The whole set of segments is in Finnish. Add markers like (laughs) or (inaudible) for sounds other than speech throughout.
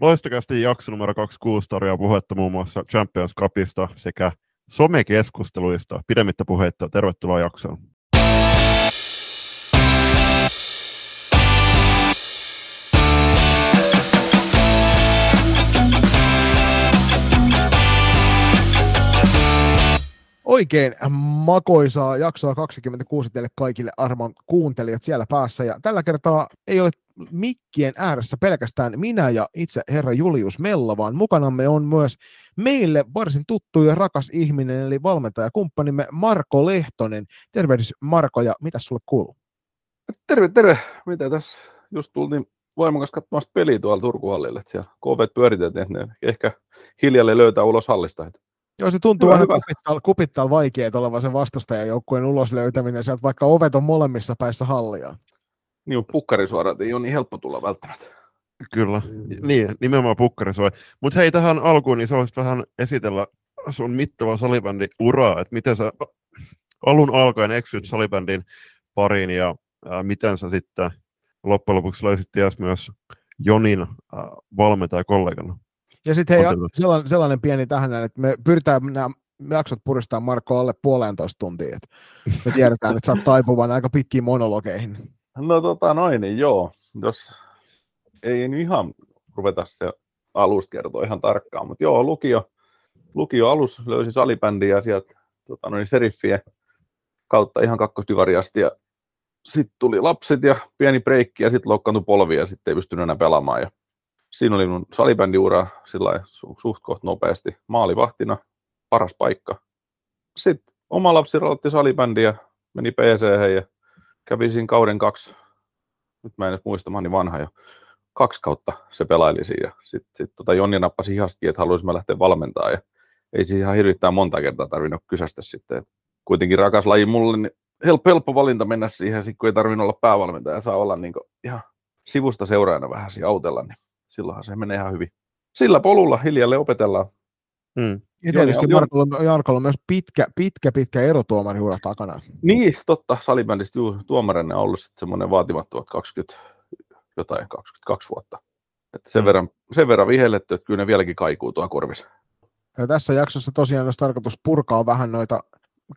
Loistokästi jakso numero 26 tarjoaa puhetta muun muassa Champions Cupista sekä somekeskusteluista. Pidemmittä puheitta, tervetuloa jaksoon. Oikein makoisaa jaksoa 26 teille kaikille armon kuuntelijat siellä päässä. Ja tällä kertaa ei ole mikkien ääressä pelkästään minä ja itse herra Julius Mella, vaan mukanamme on myös meille varsin tuttu ja rakas ihminen, eli valmentajakumppanimme Marko Lehtonen. Tervehdys Marko, ja mitä sulle kuuluu? Terve, terve. Mitä tässä just tultiin voimakas katsomasta peliä tuolla Turkuhallille, että siellä KV pyöritetään, että ne ehkä hiljalleen löytää ulos hallista. Joo, se tuntuu aina kupittaa, kupittaa vaikeaa olevan se vastustajajoukkueen ulos löytäminen sieltä, vaikka ovet on molemmissa päissä hallia. Niin, pukkarisuorat ei ole niin helppo tulla välttämättä. Kyllä, mm. niin, nimenomaan pukkarisuorat. Mutta hei, tähän alkuun, niin sä vähän esitellä sun mittava salibändin uraa, että miten sä alun alkaen eksyt salibändin pariin ja ää, miten sä sitten loppujen lopuksi löysit ties myös Jonin äh, valmentajakollegana. Ja sitten hei, sellainen, sellainen pieni tähän, että me pyritään nämä jaksot puristaa Marko alle puolentoista tuntia, että me tiedetään, että sä oot taipuvan aika pitkiin monologeihin. No tota noin, niin joo. Jos ei nyt ihan ruveta se alusta kertoa ihan tarkkaan, mutta joo, lukio, lukio alus löysi salibändiä ja sieltä tota noin, seriffien kautta ihan kakkosdivariasti ja sitten tuli lapset ja pieni breikki ja sitten loukkaantui polvi ja sitten ei pystynyt enää pelaamaan. Ja siinä oli mun salibändiura sillä suht koht nopeasti maalivahtina, paras paikka. Sitten oma lapsi aloitti salibändi ja meni PC ja kävi siinä kauden kaksi, nyt mä en edes muista, mä niin vanha jo, kaksi kautta se pelaili siinä. Sitten sit, tota Jonni nappasi hihastakin, että haluaisi mä lähteä valmentaa ja ei siihen ihan hirvittää monta kertaa tarvinnut kysästä sitten. Kuitenkin rakas laji mulle, niin helppo, helppo valinta mennä siihen, sit kun ei tarvinnut olla päävalmentaja ja saa olla niin ihan sivusta seuraajana vähän siinä autella, niin silloinhan se menee ihan hyvin. Sillä polulla hiljalleen opetellaan. Hmm. Ja tietysti Markolla, Jarkolla on myös pitkä, pitkä, pitkä erotuomariura takana. Niin, totta. Salibändistä tuomarina on ollut semmoinen vaatimattomat 20, jotain 22 vuotta. Että sen, hmm. verran, sen verran vihelletty, että kyllä ne vieläkin kaikuu tuon korvissa. Ja tässä jaksossa tosiaan olisi tarkoitus purkaa vähän noita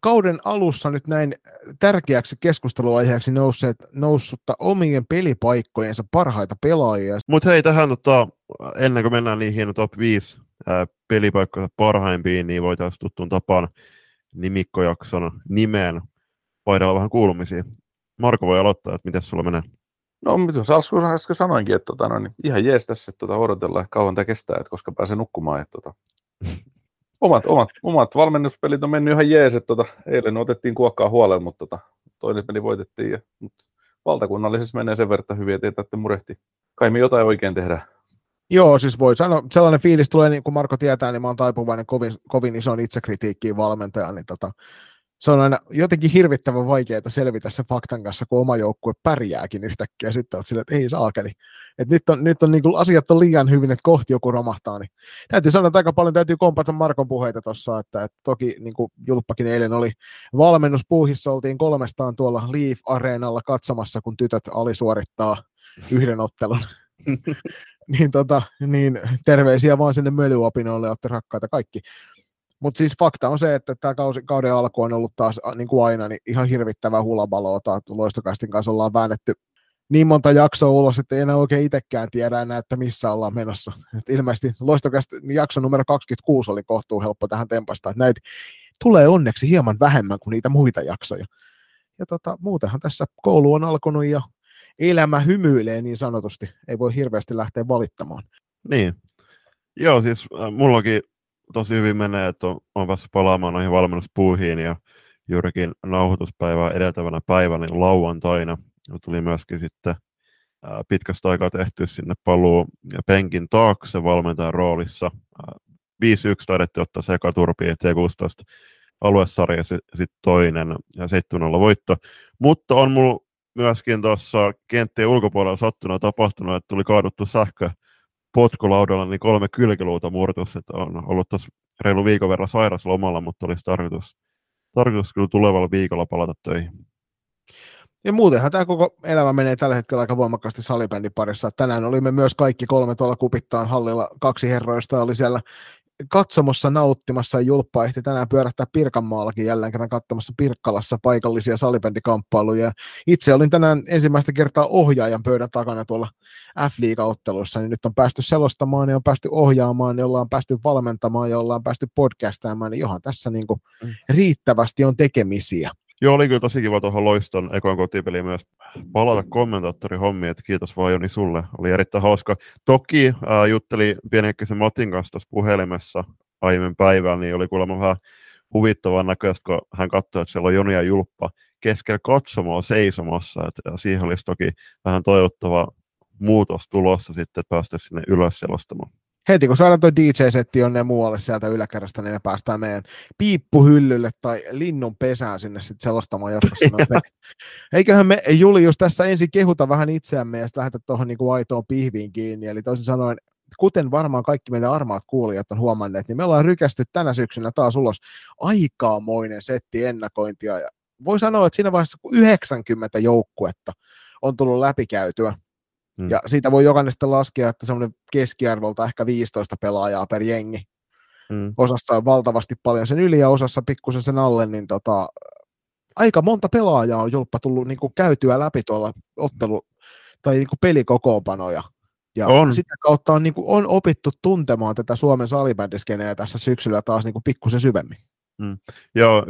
kauden alussa nyt näin tärkeäksi keskusteluaiheeksi nousseet, noussutta omien pelipaikkojensa parhaita pelaajia. Mutta hei, tähän tota, ennen kuin mennään niihin top 5 ää, pelipaikkoja parhaimpiin, niin voitaisiin tuttuun tapaan nimikkojakson nimeen vaihdaa vähän kuulumisia. Marko voi aloittaa, että miten sulla menee? No, mitä Salsku äsken sanoinkin, että tota, no, niin ihan jees tässä, että tota, odotellaan, kauan tämä kestää, että koska pääsee nukkumaan. Että, tota, (laughs) omat, omat, omat valmennuspelit on mennyt ihan jees, että tota, eilen otettiin kuokkaa huolella, mutta tota, toinen peli voitettiin. Ja, mutta valtakunnallisessa menee sen verran hyvin, että ei tarvitse murehtia. Kai me jotain oikein tehdään. Joo, siis voi sanoa, sellainen fiilis tulee, niin kuin Marko tietää, niin mä oon taipuvainen kovin, kovin ison itsekritiikkiin valmentaja, niin tota, se on aina jotenkin hirvittävän vaikeaa selvitä se faktan kanssa, kun oma joukkue pärjääkin yhtäkkiä. Sitten olet silleen, että ei saakeli. Et nyt on, nyt on niin kuin, asiat on liian hyvin, että kohti joku romahtaa. Niin täytyy sanoa, että aika paljon täytyy kompata Markon puheita tuossa, että, että toki niin kuin Julppakin eilen oli valmennuspuuhissa, oltiin kolmestaan tuolla Leaf-areenalla katsomassa, kun tytöt alisuorittaa yhden ottelun. (laughs) niin, tota, niin terveisiä vaan sinne mölyopinoille, olette rakkaita kaikki. Mutta siis fakta on se, että tämä kauden alku on ollut taas niin kuin aina niin ihan hirvittävää hulabaloa. Loistokastin kanssa ollaan väännetty niin monta jaksoa ulos, että ei enää oikein itsekään tiedä enää, että missä ollaan menossa. Et ilmeisesti loistokasti jakso numero 26 oli kohtuu helppo tähän tempasta, että näitä tulee onneksi hieman vähemmän kuin niitä muita jaksoja. Ja tota, muutenhan tässä koulu on alkanut ja elämä hymyilee niin sanotusti. Ei voi hirveästi lähteä valittamaan. Niin. Joo, siis äh, mullakin tosi hyvin menee, että on, on päässyt palaamaan noihin valmennuspuuhiin ja juurikin nauhoituspäivää edeltävänä päivänä niin lauantaina tuli myöskin sitten pitkästä aikaa tehty sinne paluu ja penkin taakse valmentajan roolissa. 5-1 äh, taidettiin ottaa sekaturpi ja T16 aluesarja sitten toinen ja 7 voitto. Mutta on mulla myöskin tuossa kenttien ulkopuolella sattunut tapahtunut, että tuli kaaduttu sähkö potkulaudalla, niin kolme kylkiluuta murtus, että on ollut tuossa reilu viikon verran sairaslomalla, mutta olisi tarkoitus, tarkoitus kyllä tulevalla viikolla palata töihin. Ja muutenhan tämä koko elämä menee tällä hetkellä aika voimakkaasti salibändin parissa. Tänään olimme myös kaikki kolme tuolla kupittaan hallilla. Kaksi herroista oli siellä katsomossa nauttimassa ja Julppa ehti tänään pyörähtää Pirkanmaallakin jälleen kerran katsomassa Pirkkalassa paikallisia salibändikamppailuja. Itse olin tänään ensimmäistä kertaa ohjaajan pöydän takana tuolla f ottelussa niin nyt on päästy selostamaan ja on päästy ohjaamaan, ja ollaan päästy valmentamaan ja ollaan päästy podcastaamaan, niin johan tässä niin kuin mm. riittävästi on tekemisiä. Joo, oli kyllä tosi kiva tuohon Loiston ekon kotipeliin myös palata kommentaattori hommi, että kiitos vaan Joni sulle, oli erittäin hauska. Toki äh, jutteli pienekkäisen Matin kanssa tuossa puhelimessa aiemmin päivällä, niin oli kuulemma vähän huvittavan näköistä, kun hän katsoi, että siellä on Joni ja Julppa keskellä katsomoa seisomassa, että siihen olisi toki vähän toivottava muutos tulossa sitten, että päästäisiin sinne ylös selostamaan heti kun saadaan tuo DJ-setti jonne muualle sieltä yläkerrasta, niin me päästään meidän piippuhyllylle tai linnun pesään sinne sitten selostamaan jatkossa. Eiköhän me Julius tässä ensin kehuta vähän itseämme ja sitten lähdetä tuohon niin aitoon pihviin kiinni. Eli toisin sanoen, kuten varmaan kaikki meidän armaat kuulijat on huomanneet, niin me ollaan rykästy tänä syksynä taas ulos aikaamoinen setti ennakointia. Ja voi sanoa, että siinä vaiheessa kun 90 joukkuetta on tullut läpikäytyä, Mm. Ja siitä voi jokainen sitten laskea, että semmoinen keskiarvolta ehkä 15 pelaajaa per jengi. Mm. Osassa on valtavasti paljon sen yli ja osassa pikkusen sen alle, niin tota, aika monta pelaajaa on julppa tullut niin kuin käytyä läpi tuolla ottelu- tai niin kuin pelikokoonpanoja. Ja on. sitä kautta on, niin kuin, on opittu tuntemaan tätä Suomen salibändiskeneä tässä syksyllä taas niin kuin pikkusen syvemmin. Mm. Joo,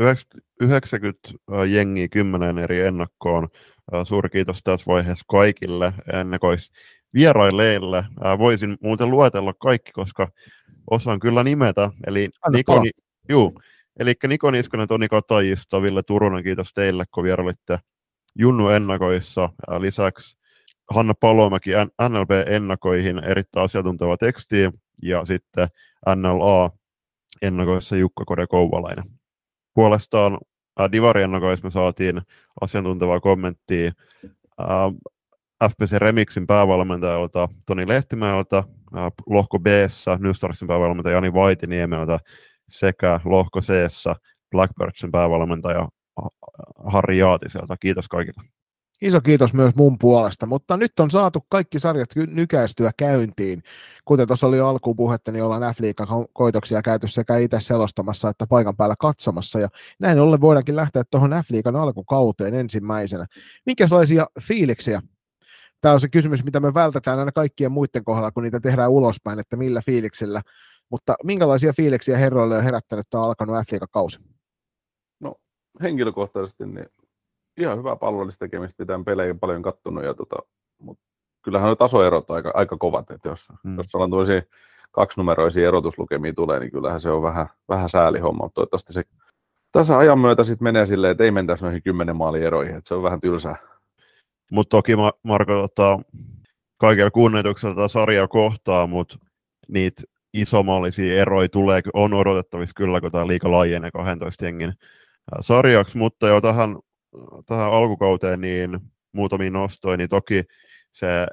90 jengiä kymmenen eri ennakkoon. Suuri kiitos tässä vaiheessa kaikille ennakois vierailleille. Voisin muuten luetella kaikki, koska osaan kyllä nimetä. Eli Niko, juu, eli Niko Niskonen, Toni Katajisto, Ville Turunen, kiitos teille, kun vierailitte Junnu ennakoissa. Lisäksi Hanna Palomäki NLB-ennakoihin erittäin asiantunteva teksti ja sitten NLA ennakoissa Jukka Kode Kouvalainen. Puolestaan äh, Divari-ennakoissa me saatiin asiantuntevaa kommenttia äh, FPC Remixin päävalmentajalta Toni Lehtimäeltä, äh, Lohko b New Starsin päävalmentaja Jani Vaitiniemeltä sekä Lohko c Blackbirdsin päävalmentaja Harri Jaatiselta. Kiitos kaikille. Iso kiitos myös mun puolesta, mutta nyt on saatu kaikki sarjat nykäistyä käyntiin. Kuten tuossa oli alkuun puhetta, niin ollaan f koitoksia käyty sekä itse selostamassa että paikan päällä katsomassa. Ja näin ollen voidaankin lähteä tuohon f alkukauteen ensimmäisenä. Minkälaisia fiiliksiä? Tämä on se kysymys, mitä me vältetään aina kaikkien muiden kohdalla, kun niitä tehdään ulospäin, että millä fiiliksillä. Mutta minkälaisia fiiliksiä herroille on herättänyt tämä alkanut f kausi? No henkilökohtaisesti niin ihan hyvää palvelullista tekemistä, mitä pelejä paljon kattonut, ja tota, mutta kyllähän ne tasoerot on aika, aika kovat, että jos, mm. jos ollaan tosi kaksinumeroisia erotuslukemia tulee, niin kyllähän se on vähän, vähän säälihomma, mutta toivottavasti se tässä ajan myötä sitten menee silleen, että ei mentäisi noihin kymmenen maalin eroihin, että se on vähän tylsää. Mutta toki Marko, tota, kaikilla kunnioituksella tätä sarjaa kohtaa, mutta niitä isomallisia eroja tulee, on odotettavissa kyllä, kun tämä liika laajenee 12 jengin sarjaksi, mutta jo tähän tähän alkukauteen niin muutamiin nostoihin, niin toki se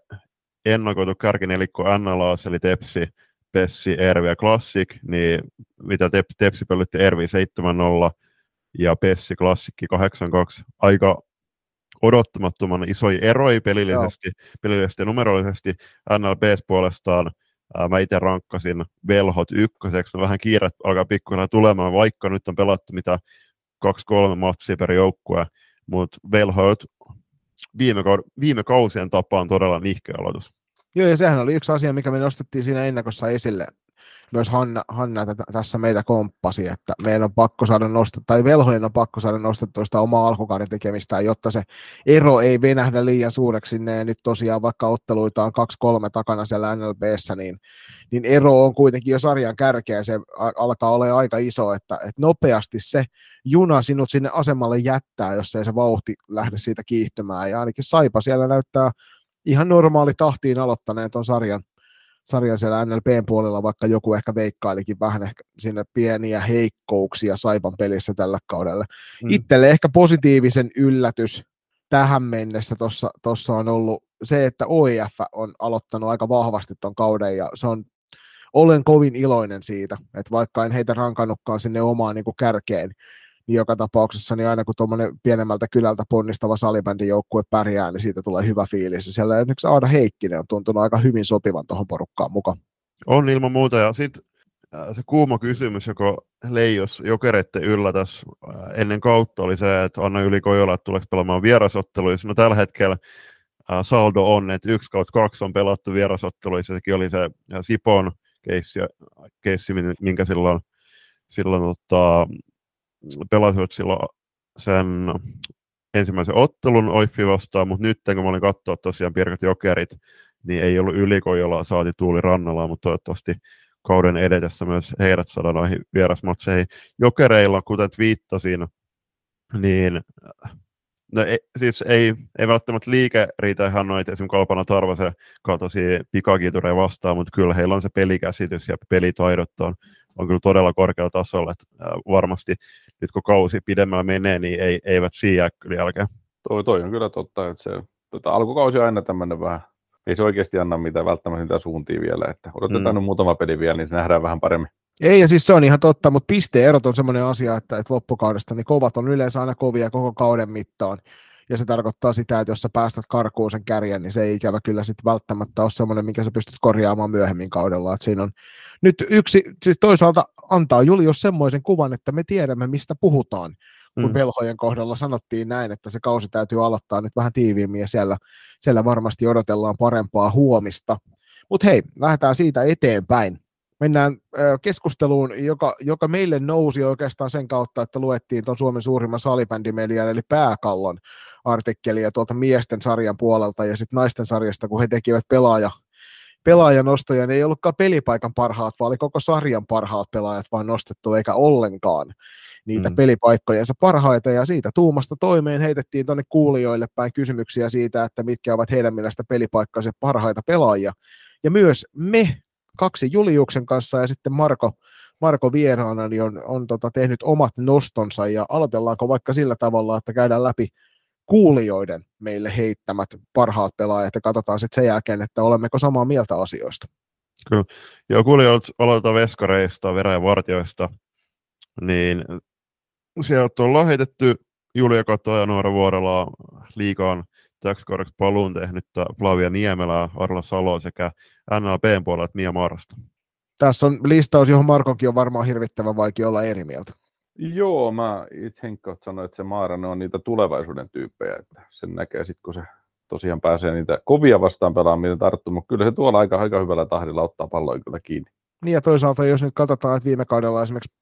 ennakoitu kärkinelikko NLA, eli Tepsi, Pessi, Ervi ja Classic, niin mitä Tep, Tepsi pölytti Ervi 7-0 ja Pessi Klassikki 8-2, aika odottamattoman isoja eroja pelillisesti, pelillisesti ja numerollisesti. NLBs puolestaan ää, mä itse rankkasin Velhot ykköseksi, no vähän kiire alkaa pikkuhiljaa tulemaan, vaikka nyt on pelattu mitä kaksi-kolme matsia per joukkue, mutta Velhoit viime, viime kausien tapaan todella nihkeä aloitus. Joo, ja sehän oli yksi asia, mikä me nostettiin siinä ennakossa esille. Myös Hanna, Hanna tätä, tässä meitä komppasi, että meidän on pakko saada nostettua, tai velhojen on pakko saada nostettua sitä omaa alkukauden tekemistä, jotta se ero ei venähdä liian suureksi. Sinne, ja nyt tosiaan vaikka otteluita on kaksi-kolme takana siellä NLBssä, niin, niin ero on kuitenkin jo sarjan kärkeä, se alkaa olla aika iso, että, että nopeasti se juna sinut sinne asemalle jättää, jos ei se vauhti lähde siitä kiihtymään, ja ainakin Saipa siellä näyttää ihan normaali tahtiin aloittaneet on sarjan, sarjan siellä NLPn puolella, vaikka joku ehkä veikkailikin vähän ehkä sinne pieniä heikkouksia Saipan pelissä tällä kaudella. Mm. Itselle ehkä positiivisen yllätys tähän mennessä tuossa on ollut se, että OIF on aloittanut aika vahvasti tuon kauden ja se on olen kovin iloinen siitä, että vaikka en heitä rankannutkaan sinne omaan niin kärkeen, niin joka tapauksessa niin aina kun tuommoinen pienemmältä kylältä ponnistava salibändin joukkue pärjää, niin siitä tulee hyvä fiilis. Ja siellä esimerkiksi Aada Heikkinen on tuntunut aika hyvin sopivan tuohon porukkaan mukaan. On ilman muuta, ja sitten se kuuma kysymys, joka leijos jokereiden yllä tässä ennen kautta, oli se, että Anna Yli Kojola tuleeko pelaamaan vierasotteluissa. No tällä hetkellä saldo on, että 1 kautta 2 on pelattu vierasotteluissa, sekin oli se Sipon keissi, keissi minkä silloin, silloin tota, pelasivat silloin sen ensimmäisen ottelun Oiffi vastaan, mutta nyt kun mä olin katsoa tosiaan Pirkat Jokerit, niin ei ollut ylikojolla saati Tuuli Rannalla, mutta toivottavasti kauden edetessä myös heidät saada noihin vierasmatseihin. Jokereilla, kuten viittasin, niin no ei, siis ei, ei välttämättä liike riitä ihan noita esimerkiksi Kalpana Tarvasen katosi pikakitureja vastaan, mutta kyllä heillä on se pelikäsitys ja pelitaidot on, on kyllä todella korkealla tasolla, että äh, varmasti nyt kun kausi pidemmällä menee, niin ei, eivät siinä kyllä jälkeen. Toi, toi on kyllä totta, että se tota, alkukausi on aina tämmöinen vähän ei se oikeasti anna mitään välttämättä mitään suuntia vielä. Että odotetaan mm. nyt muutama peli vielä, niin se nähdään vähän paremmin. Ei, ja siis se on ihan totta, mutta pisteerot on semmoinen asia, että, että loppukaudesta niin kovat on yleensä aina kovia koko kauden mittaan. Ja se tarkoittaa sitä, että jos sä päästät karkuun sen kärjen, niin se ei ikävä kyllä sitten välttämättä ole semmoinen, minkä sä pystyt korjaamaan myöhemmin kaudella. Että siinä on nyt yksi, siis toisaalta antaa Julius semmoisen kuvan, että me tiedämme, mistä puhutaan kun mm. velhojen kohdalla sanottiin näin, että se kausi täytyy aloittaa nyt vähän tiiviimmin ja siellä, siellä varmasti odotellaan parempaa huomista. Mutta hei, lähdetään siitä eteenpäin. Mennään keskusteluun, joka, joka meille nousi oikeastaan sen kautta, että luettiin tuon Suomen suurimman salibändimedian, eli Pääkallon artikkelia tuolta miesten sarjan puolelta ja sitten naisten sarjasta, kun he tekivät pelaaja, pelaajanostoja, niin ei ollutkaan pelipaikan parhaat, vaan oli koko sarjan parhaat pelaajat vaan nostettu, eikä ollenkaan niitä mm. pelipaikkojensa parhaita, ja siitä tuumasta toimeen heitettiin tuonne kuulijoille päin kysymyksiä siitä, että mitkä ovat heidän mielestä pelipaikkansa parhaita pelaajia. Ja myös me kaksi Juliuksen kanssa ja sitten Marko, Marko vieraana niin on, on tota, tehnyt omat nostonsa, ja aloitellaanko vaikka sillä tavalla, että käydään läpi kuulijoiden meille heittämät parhaat pelaajat, ja katsotaan sitten sen jälkeen, että olemmeko samaa mieltä asioista. Kyllä. Joo, kuulijoilta aloitetaan veskareista, veräjävartioista, niin sieltä on lähetetty Julia Kato ja Noora Vuorela liikaan täksi kaudeksi paluun tehnyt Flavia Niemelää, Arla Salo sekä NLPn puolella Mia Marasta. Tässä on listaus, johon Markonkin on varmaan hirvittävän vaikea olla eri mieltä. Joo, mä itse Henkkaat sanoin, että se Maara on niitä tulevaisuuden tyyppejä, että sen näkee sitten, kun se tosiaan pääsee niitä kovia vastaan pelaamaan, mitä tarttuu, mutta kyllä se tuolla aika, aika hyvällä tahdilla ottaa palloa kyllä kiinni. Niin ja toisaalta, jos nyt katsotaan, että viime kaudella esimerkiksi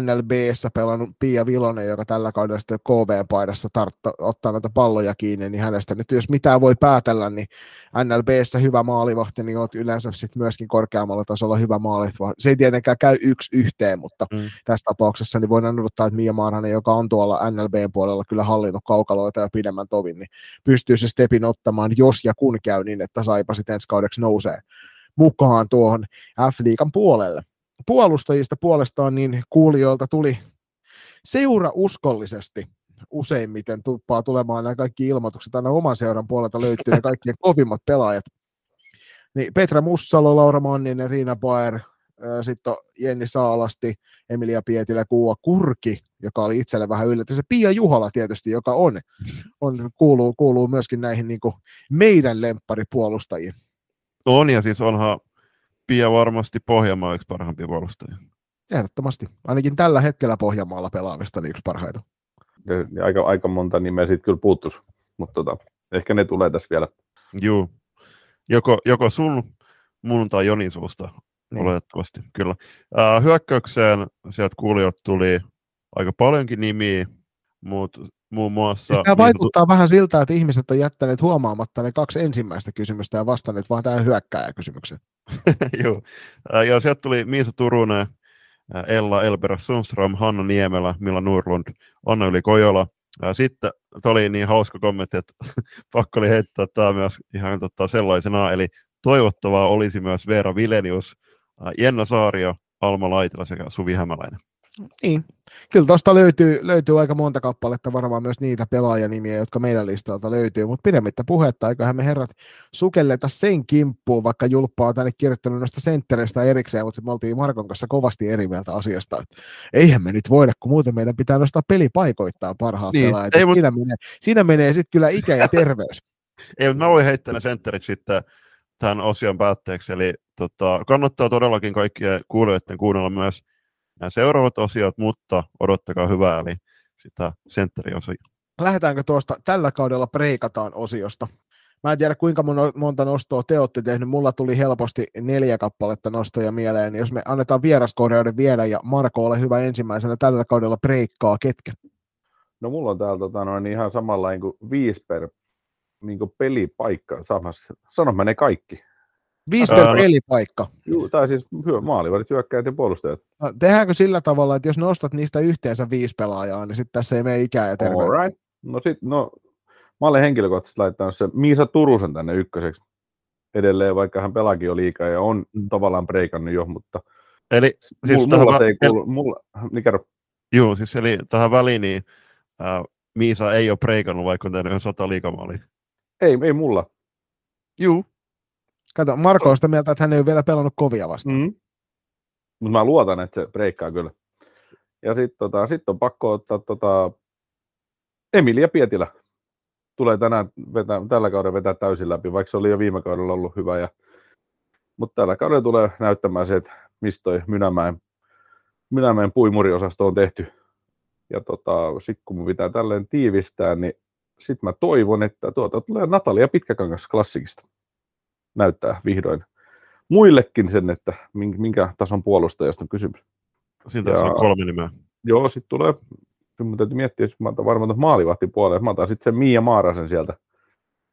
NLBssä pelannut Pia Vilonen, joka tällä kaudella sitten KV-paidassa tartta, ottaa näitä palloja kiinni, niin hänestä nyt jos mitään voi päätellä, niin NLBssä hyvä maalivahti, niin olet yleensä sitten myöskin korkeammalla tasolla hyvä maalivahti. Se ei tietenkään käy yksi yhteen, mutta mm. tässä tapauksessa niin voidaan odottaa, että Mia Maaranen, joka on tuolla NLBn puolella kyllä hallinnut kaukaloita ja pidemmän tovin, niin pystyy se stepin ottamaan, jos ja kun käy niin, että Saipa sitten ensi kaudeksi nousee mukaan tuohon F-liikan puolelle puolustajista puolestaan niin kuulijoilta tuli seura uskollisesti useimmiten tuppaa tulemaan nämä kaikki ilmoitukset, aina oman seuran puolelta löytyy ne (laughs) kaikkien kovimmat pelaajat. Niin Petra Mussalo, Laura Manninen, Riina Baer, sitten Jenni Saalasti, Emilia Pietilä, Kuua Kurki, joka oli itselle vähän yllätys. Ja Pia Juhala tietysti, joka on, on kuuluu, kuuluu myöskin näihin niin meidän lempparipuolustajiin. On, ja siis onhan Pia varmasti Pohjanmaa yksi parhaimpia puolustajia. Ehdottomasti. Ainakin tällä hetkellä Pohjanmaalla pelaavista niin yksi parhaita. Ja aika, aika monta nimeä siitä kyllä puuttuisi, mutta tota, ehkä ne tulee tässä vielä. Joo. Joko, joko sun, mun tai Jonin suusta, niin. oletettavasti, kyllä. Uh, hyökkäykseen sieltä kuulijat tuli aika paljonkin nimiä, mutta muun muassa... Siis tämä vaikuttaa vähän siltä, että ihmiset on jättäneet huomaamatta ne kaksi ensimmäistä kysymystä ja vastanneet vaan tähän hyökkääjäkysymykseen. (laughs) Joo. Ja sieltä tuli Miisa Turunen, Ella Elbera Sundström, Hanna Niemelä, Milla Nurlund, Anna Yli Kojola. Sitten tämä oli niin hauska kommentti, että (laughs) pakko oli heittää tämä myös ihan tota sellaisena, eli toivottavaa olisi myös Veera Vilenius, Jenna Saario, Alma Laitila sekä Suvi Hämäläinen. Niin. Kyllä tuosta löytyy, löytyy aika monta kappaletta, varmaan myös niitä pelaajanimiä, jotka meidän listalta löytyy, mutta pidemmittä puhetta, eiköhän me herrat sukelleta sen kimppuun, vaikka Julppa on tänne kirjoittanut noista senttereistä erikseen, mutta me oltiin Markon kanssa kovasti eri mieltä asiasta. Että eihän me nyt voida, kun muuten meidän pitää nostaa pelipaikoittain parhaat niin. pelaajat. Ei, siinä, mut... menee, siinä menee sitten kyllä ikä ja terveys. (laughs) Ei, mutta mä voin heittää ne sentteriksi sitten tämän osion päätteeksi, eli tota, kannattaa todellakin kaikkien kuulijoiden kuunnella myös nämä seuraavat osiot, mutta odottakaa hyvää, eli sitä sentteriosiota. Lähdetäänkö tuosta, tällä kaudella preikataan osiosta? Mä en tiedä kuinka monta nostoa te olette tehnyt, mulla tuli helposti neljä kappaletta nostoja mieleen, jos me annetaan vieraskorjauden viedä ja Marko ole hyvä ensimmäisenä tällä kaudella preikkaa, ketkä? No mulla on täällä tota, noin ihan samalla niin kuin viisi per niin kuin pelipaikka samassa. Sano mä ne kaikki. Viisi per pelipaikka. Juu, tai siis maalivarit, hyökkäjät ja puolustajat. No, tehdäänkö sillä tavalla, että jos nostat niistä yhteensä viisi pelaajaa, niin sitten tässä ei mene ikää ja terveyttä? right. No sit, no, mä olen henkilökohtaisesti laittanut se Miisa Turusen tänne ykköseksi edelleen, vaikka hän pelaakin jo liikaa ja on mm. tavallaan breikannut jo, mutta Eli siis mulla, mulla se ei kuulu, mulla, niin kerro. Joo, siis eli tähän väliin, niin äh, Miisa ei ole breikannut, vaikka on tehnyt sata liikamaalia. Ei, ei mulla. Juu. Kato, Marko on sitä mieltä, että hän ei ole vielä pelannut kovia vastaan. Mm. Mutta mä luotan, että se breikkaa kyllä. Ja sitten tota, sit on pakko ottaa tota, Emilia Pietilä. Tulee tänään vetää, tällä kaudella vetää täysin läpi, vaikka se oli jo viime kaudella ollut hyvä. Ja, mutta tällä kaudella tulee näyttämään se, että mistä toi Mynämäen, Mynämäen puimuriosasto on tehty. Ja tota, sitten kun mun pitää tälleen tiivistää, niin sitten mä toivon, että tuota tulee Natalia Pitkäkangas klassikista. Näyttää vihdoin muillekin sen, että minkä tason puolustajasta on kysymys. Siltä ja, on kolme nimeä. Joo, sitten tulee, mun täytyy miettiä, että mä otan varmaan maalivahti puolelle, mä otan sitten sen Mia Maarasen sieltä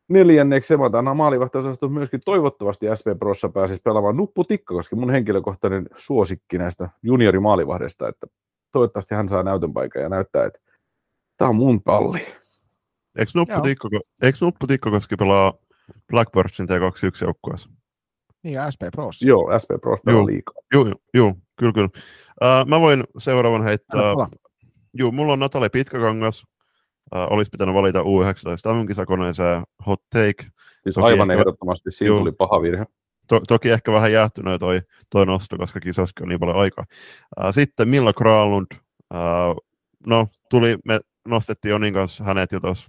neljänneksi, mä otan maalivahtiosaston myöskin toivottavasti SP Prossa pääsisi pelaamaan Nuppu koska mun henkilökohtainen suosikki näistä juniorimaalivahdeista, että toivottavasti hän saa näytön paikan ja näyttää, että tämä on mun palli. Eikö Nuppu, Tikko, eikö Nuppu Tikkokoski pelaa Blackbirdsin T21 joukkueessa? Niin, ja SP Pros. Joo, SP Pros pelaa liikaa. Joo, joo, joo, kyllä, kyllä. Uh, mä voin seuraavan heittää. Joo, mulla on Natali Pitkäkangas. Uh, olisi pitänyt valita U19 MM-kisakoneeseen hot take. Siis toki aivan ehkä, ehdottomasti, siinä joo, tuli paha virhe. To, toki ehkä vähän jäähtynyt toi, toi nosto, koska kisaskin on niin paljon aikaa. Uh, sitten Milla Kralund. Uh, no, tuli, me nostettiin Jonin kanssa hänet jo tuossa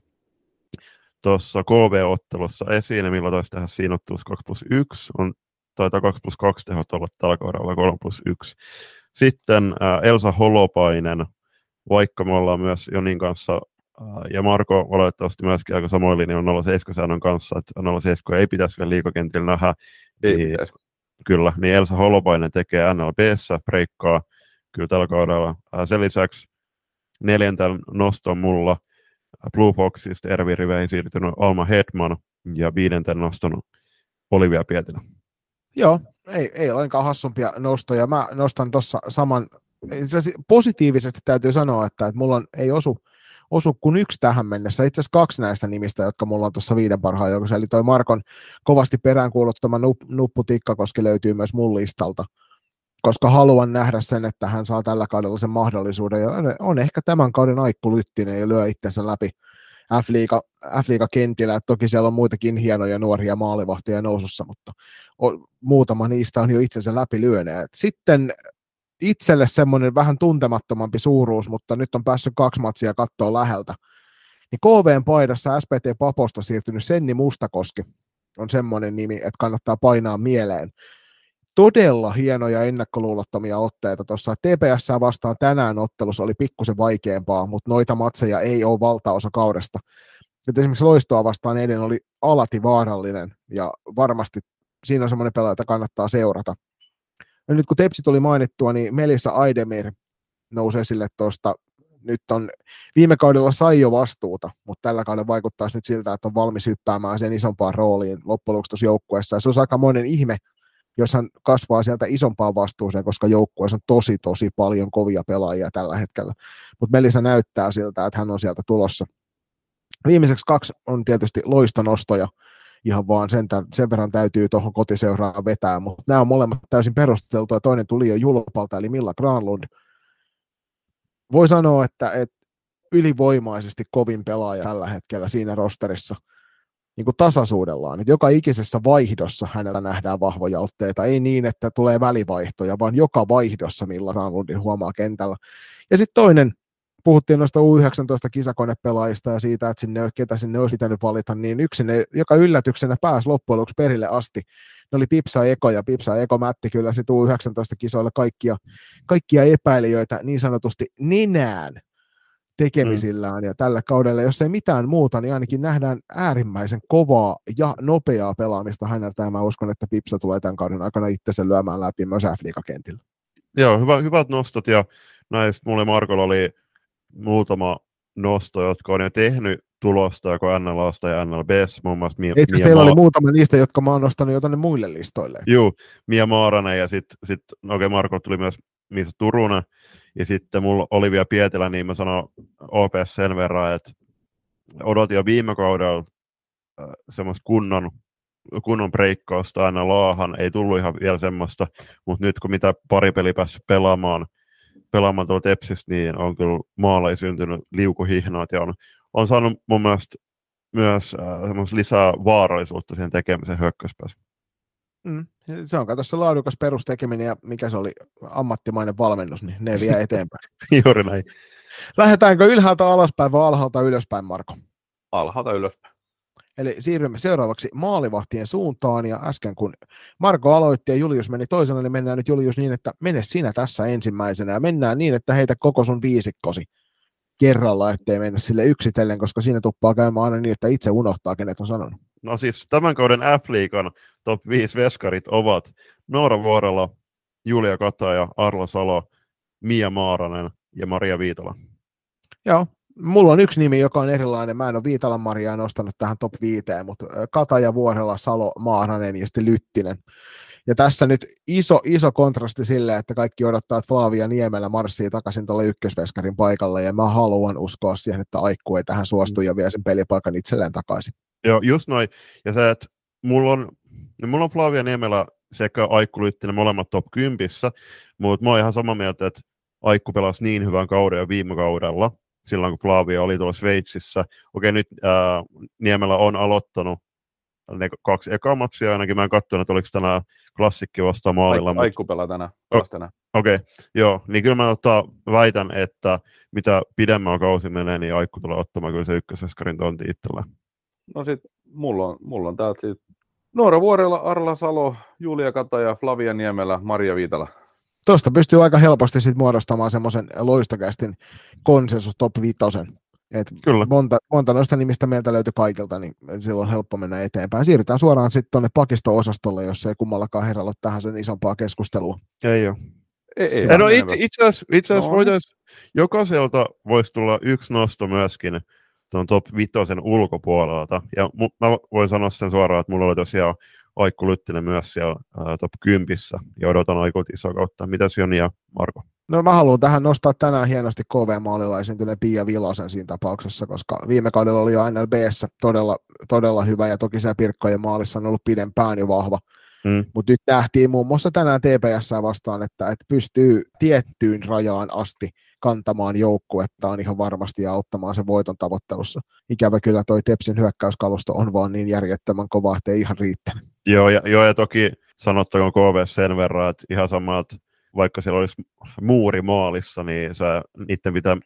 tuossa KV-ottelussa esiin, millä taisi tehdä siinä ottelussa 2 plus 1, on, taitaa 2 plus 2 tehot olla tällä kaudella vai 3 plus 1. Sitten äh, Elsa Holopainen, vaikka me ollaan myös Jonin kanssa äh, ja Marko olettavasti myöskin aika samoin linjoilla 07 säännön kanssa, että 07 ei pitäisi vielä liikakentillä nähdä. Ei niin, Kyllä, niin Elsa Holopainen tekee NLBssä breikkaa kyllä tällä kaudella. Äh, sen lisäksi neljänten noston mulla – Blue Foxista Ervi Riveihin siirtynyt Alma Hetman ja viidenten nostanut Olivia Pietilä. Joo, ei, ei lainkaan hassumpia nostoja. Mä nostan tuossa saman, positiivisesti täytyy sanoa, että, että mulla on, ei osu, osu kuin yksi tähän mennessä, itse asiassa kaksi näistä nimistä, jotka mulla on tuossa viiden parhaan joukossa, eli toi Markon kovasti peräänkuuluttama nup, nuppu koska löytyy myös mun listalta koska haluan nähdä sen, että hän saa tällä kaudella sen mahdollisuuden. Ja on ehkä tämän kauden Aikku Lyttinen ja lyö itsensä läpi F-liiga, F-liiga-kentillä. Toki siellä on muitakin hienoja nuoria maalivahtia nousussa, mutta on, muutama niistä on jo itsensä läpi lyöneet. Sitten itselle semmoinen vähän tuntemattomampi suuruus, mutta nyt on päässyt kaksi matsia katsoa läheltä. Niin KVn paidassa SPT Paposta siirtynyt Senni Mustakoski on semmoinen nimi, että kannattaa painaa mieleen todella hienoja ennakkoluulottomia otteita tuossa. TPS vastaan tänään ottelussa oli pikkusen vaikeampaa, mutta noita matseja ei ole valtaosa kaudesta. Nyt esimerkiksi Loistoa vastaan eilen oli alati vaarallinen ja varmasti siinä on semmoinen pelaaja, jota kannattaa seurata. Ja nyt kun Tepsi tuli mainittua, niin Melissa Aidemir nousi esille tuosta. Nyt on, viime kaudella sai jo vastuuta, mutta tällä kaudella vaikuttaisi nyt siltä, että on valmis hyppäämään sen isompaan rooliin loppujen lopuksi tuossa joukkueessa. Se on aika monen ihme, jos hän kasvaa sieltä isompaan vastuuseen, koska joukkueessa on tosi, tosi paljon kovia pelaajia tällä hetkellä. Mutta Melissa näyttää siltä, että hän on sieltä tulossa. Viimeiseksi kaksi on tietysti loistonostoja, ihan vaan sen, sen verran täytyy tuohon kotiseuraan vetää, mutta nämä on molemmat täysin perusteltuja. Toinen tuli jo Julpalta, eli Milla Granlund. voi sanoa, että, että ylivoimaisesti kovin pelaaja tällä hetkellä siinä rosterissa niin kuin tasaisuudellaan. Että joka ikisessä vaihdossa hänellä nähdään vahvoja otteita. Ei niin, että tulee välivaihtoja, vaan joka vaihdossa, millä Granlundin huomaa kentällä. Ja sitten toinen, puhuttiin noista U19-kisakonepelaajista ja siitä, että sinne, ketä sinne olisi pitänyt valita, niin yksi, ne, joka yllätyksenä pääsi loppujen lopuksi perille asti, ne oli Pipsa Eko, ja Pipsa Eko mätti kyllä sitten U19-kisoilla kaikkia, kaikkia epäilijöitä niin sanotusti ninään tekemisillään, mm. ja tällä kaudella, jos ei mitään muuta, niin ainakin nähdään äärimmäisen kovaa ja nopeaa pelaamista häneltä, ja mä uskon, että Pipsa tulee tämän kauden aikana itse sen lyömään läpi myös F-liigakentillä. Joo, hyvä, hyvät nostot, ja näistä mulle Markolla oli muutama nosto, jotka on jo tehnyt tulosta joko NLAsta ja NLBs, muun muassa Mia, Itse teillä oli muutama niistä, jotka mä oon nostanut jo tänne muille listoille. Joo, Mia Maaranen ja sitten sit, no okei, okay, Marko tuli myös Miisa Turunen, ja sitten mulla oli vielä Pietilä, niin mä sanon OPS sen verran, että odotin jo viime kaudella äh, semmoista kunnon, kunnon breikkausta aina laahan, ei tullut ihan vielä semmoista, mutta nyt kun mitä pari peli päässyt pelaamaan, pelaamaan tuolla Tepsistä, niin on kyllä maalla syntynyt liukuhihnaat ja on, on saanut mun mielestä myös äh, lisää vaarallisuutta siihen tekemiseen hyökkäyspäässä. Mm. Se on se laadukas perustekeminen ja mikä se oli ammattimainen valmennus, niin ne vie eteenpäin. (laughs) Juuri näin. Lähdetäänkö ylhäältä alaspäin vai alhaalta ylöspäin, Marko? Alhaalta ylöspäin. Eli siirrymme seuraavaksi maalivahtien suuntaan, ja äsken kun Marko aloitti ja Julius meni toisena, niin mennään nyt Julius niin, että mene sinä tässä ensimmäisenä, ja mennään niin, että heitä koko sun viisikkosi kerralla, ettei mennä sille yksitellen, koska siinä tuppaa käymään aina niin, että itse unohtaa, kenet on sanonut. No siis tämän kauden F-liigan top 5 veskarit ovat Noora Vuorella, Julia Kataja, Arla Salo, Mia Maaranen ja Maria Viitola. Joo, mulla on yksi nimi, joka on erilainen. Mä en ole Viitalan Mariaa nostanut tähän top 5, mutta Kataja, Vuorella, Salo, Maaranen ja sitten Lyttinen. Ja tässä nyt iso, iso kontrasti sille, että kaikki odottaa, että Flavia Niemelä marssii takaisin tuolle ykkösveskarin paikalle, ja mä haluan uskoa siihen, että Aikku ei tähän suostu ja vie sen pelipaikan itselleen takaisin. Joo, just noin. Ja se, että mulla on, mulla on Flavia Niemelä sekä Aikku Lyttinen molemmat top 10, mutta mä oon ihan samaa mieltä, että Aikku pelasi niin hyvän kauden jo viime kaudella, silloin kun Flavia oli tuolla Sveitsissä. Okei, nyt ää, Niemelä on aloittanut ne kaksi ekaa matsia ainakin. Mä en katsonut, että oliko tänään klassikki vasta maalilla. Aikku, Aikku pelaa tänään. Oh, Okei, okay, joo. Niin kyllä mä ottaa, väitän, että mitä pidemmän kausi menee, niin Aikku tulee ottamaan kyllä se ykkösveskarin tonti itsellä. No sit mulla on, mulla on täältä sit Noora Vuorella, Arla Salo, Julia Kataja, Flavia Niemelä, Maria Viitala. Tuosta pystyy aika helposti sit muodostamaan semmoisen loistokästin konsensus top 5. Et Kyllä. Monta, monta noista nimistä meiltä löytyy kaikilta, niin silloin on helppo mennä eteenpäin. Siirrytään suoraan sitten tuonne pakisto-osastolle, jos ei kummallakaan herralla tähän sen isompaa keskustelua. Ei ole. Ei, ei, ei no itse, itse asiassa, no. voitaisiin, jokaiselta voisi tulla yksi nosto myöskin tuon top 5 ulkopuolelta. Ja mu- mä voin sanoa sen suoraan, että mulla oli tosiaan Aikku Lyttinen myös siellä ää, top 10 ja odotan Aikulta isoa kautta. Mitäs Joni ja Marko? No mä haluan tähän nostaa tänään hienosti KV-maalilla esiintyneen Pia Vilosen siinä tapauksessa, koska viime kaudella oli jo NLBssä todella, todella hyvä ja toki se Pirkkojen maalissa on ollut pidempään jo vahva. Mm. Mutta nyt nähtiin muun muassa tänään TPS vastaan, että, että pystyy tiettyyn rajaan asti kantamaan joukkuettaan ihan varmasti ja auttamaan sen voiton tavoittelussa. Ikävä kyllä toi Tepsin hyökkäyskalusto on vaan niin järjettömän kova, että ei ihan riittänyt. Joo, ja, joo, ja toki sanottakoon KV sen verran, että ihan sama, että vaikka siellä olisi muuri maalissa, niin se, niiden pitää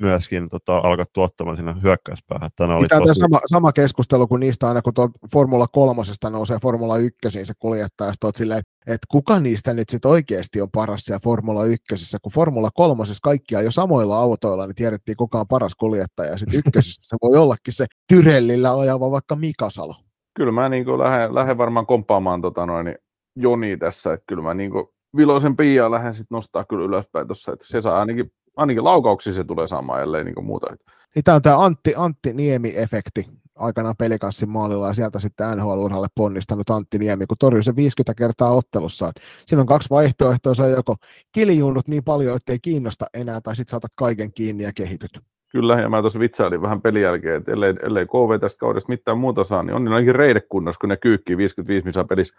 myöskin tota, alkaa tuottamaan sinne hyökkäyspäähän. Tänään oli tosi... sama, sama, keskustelu kuin niistä aina, kun Formula kolmosesta nousee Formula ykkösiin se kuljettaja, ja silleen, että kuka niistä nyt sitten oikeasti on paras siellä Formula ykkösessä, kun Formula kolmosessa kaikkia jo samoilla autoilla, niin tiedettiin kuka on paras kuljettaja, ja sitten ykkösessä se voi ollakin se Tyrellillä ajava vaikka Mikasalo. Kyllä mä niin lähden, lähden varmaan kompaamaan tota noin, Joni tässä, että kyllä mä niin Viloisen Pia lähden sitten nostaa kyllä ylöspäin tuossa, että se saa ainakin, ainakin laukauksia se tulee saamaan, ellei niin muuta. Niin tämä on tämä Antti, Antti Niemi-efekti aikanaan pelikanssin maalilla ja sieltä sitten NHL-uralle ponnistanut Antti Niemi, kun torjui se 50 kertaa ottelussa. Et siinä on kaksi vaihtoehtoa, se on joko kiljuunut niin paljon, ettei kiinnosta enää, tai sitten saatat kaiken kiinni ja kehityt. Kyllä, ja mä tuossa vitsailin vähän pelin jälkeen, että ellei, ellei KV tästä kaudesta mitään muuta saa, niin on niin ainakin reidekunnossa, kun ne kyykkii 55 missä pelissä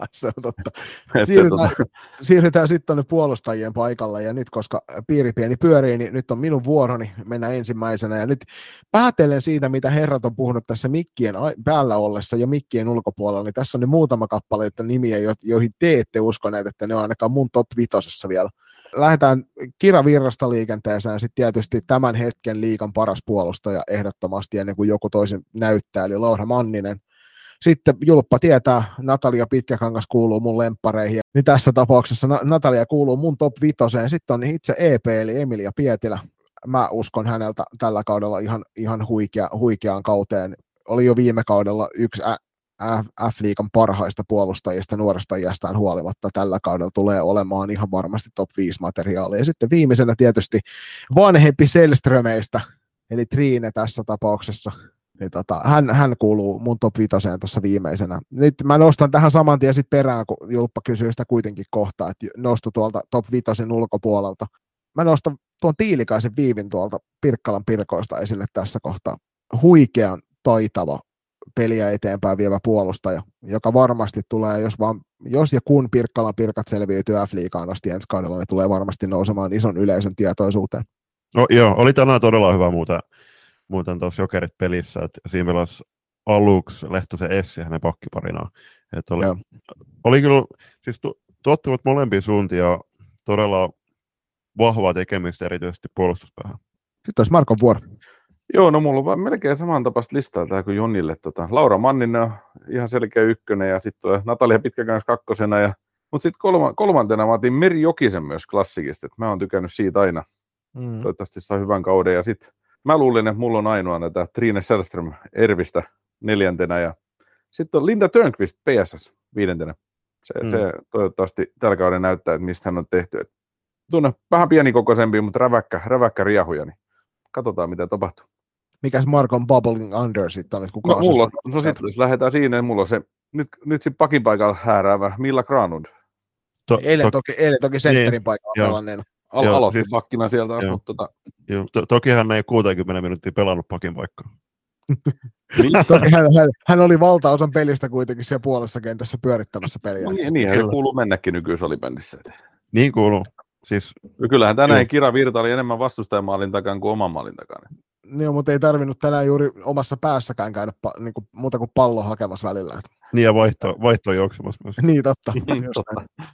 (laughs) se on totta. (laughs) Siirrytään, tota, siirrytään sitten tuonne puolustajien paikalle, ja nyt koska piiri pieni pyörii, niin nyt on minun vuoroni. Mennä ensimmäisenä, ja nyt päätellen siitä, mitä herrat on puhunut tässä mikkien päällä ollessa ja mikkien ulkopuolella, niin tässä on ne muutama kappale että nimiä, jo- joihin te ette uskoneet, että ne on ainakaan mun top vitosessa vielä. Lähdetään Kira Virrasta liikenteeseen, sitten tietysti tämän hetken liikan paras puolustaja ehdottomasti, ennen kuin joku toisen näyttää, eli Laura Manninen – sitten Julppa tietää, Natalia Pitkäkangas kuuluu mun lemppareihin, niin tässä tapauksessa Na- Natalia kuuluu mun top vitoseen. Sitten on itse EP, eli Emilia Pietilä. Mä uskon häneltä tällä kaudella ihan, ihan huikea, huikeaan kauteen. Oli jo viime kaudella yksi F-liigan parhaista puolustajista nuoresta iästään huolimatta tällä kaudella tulee olemaan ihan varmasti top 5 materiaalia. Ja sitten viimeisenä tietysti vanhempi Selströmeistä, eli Triine tässä tapauksessa, niin tota, hän, hän kuuluu mun top 5 tuossa viimeisenä. Nyt mä nostan tähän saman tien sit perään, kun Julppa kysyy sitä kuitenkin kohtaa, että nostu tuolta top 5 ulkopuolelta. Mä nostan tuon Tiilikaisen viivin tuolta Pirkkalan Pirkoista esille tässä kohtaa. Huikean taitava peliä eteenpäin vievä puolustaja, joka varmasti tulee, jos, vaan, jos ja kun Pirkkalan Pirkat selviytyy F-liigaan asti ensi kaudella, niin tulee varmasti nousemaan ison yleisön tietoisuuteen. No, joo, oli tänään todella hyvä muuten, muuten tuossa Jokerit pelissä, että siinä pelasi aluksi Lehtosen Essi hänen pakkiparinaan. Että oli, Joo. oli kyllä, siis tu, tuottivat molempia suuntia todella vahvaa tekemistä erityisesti puolustuspäähän. Sitten olisi Markon vuoro. Joo, no mulla on melkein samantapaista listaa tää kuin Jonille. Tota, Laura Manninen on ihan selkeä ykkönen ja sitten Natalia Pitkäkangas kakkosena. Ja, mutta sitten kolma, kolmantena mä otin Meri Jokisen myös klassikista. Et mä oon tykännyt siitä aina. Mm. Toivottavasti saa hyvän kauden. Ja sitten mä luulin, että mulla on ainoana tätä Trine Sällström Ervistä neljäntenä. Ja sitten on Linda Törnqvist PSS viidentenä. Se, Mm. se toivottavasti tällä kauden näyttää, että mistä hän on tehty. Et tunne vähän pienikokoisempi, mutta räväkkä, räväkkä riehuja, niin katsotaan mitä tapahtuu. Mikäs Markon Bubbling Under sitten on, että kuka No, on se mulla, no sitten jos lähdetään siinä, niin mulla on se, nyt, nyt siinä pakin paikalla hääräävä Milla Granlund. To, Eilen, to, toki, eilen toki sentterin Niin, paikalla joo. Al- Joo, aloitti siis- pakkina sieltä, joo. mutta tota, joo, to, toki hän ei 60 minuuttia pelannut pakin paikkaa. (laughs) niin, Toki hän, hän, hän, oli valtaosan pelistä kuitenkin siellä puolessa kentässä pyörittämässä peliä. no, niin, Kyllä. kuuluu mennäkin nykysalibändissä. Niin kuuluu. Siis, Ja Kyllähän tänään Joo. Kira Virta oli enemmän vastustajamaalin takana kuin oman maalin takana. Niin, mutta ei tarvinnut tänään juuri omassa päässäkään käydä pa, niin kuin, muuta kuin pallo hakemassa välillä. Niin ja vaihto, vaihto on juoksemassa myös. niin, totta. (laughs) Niin, totta.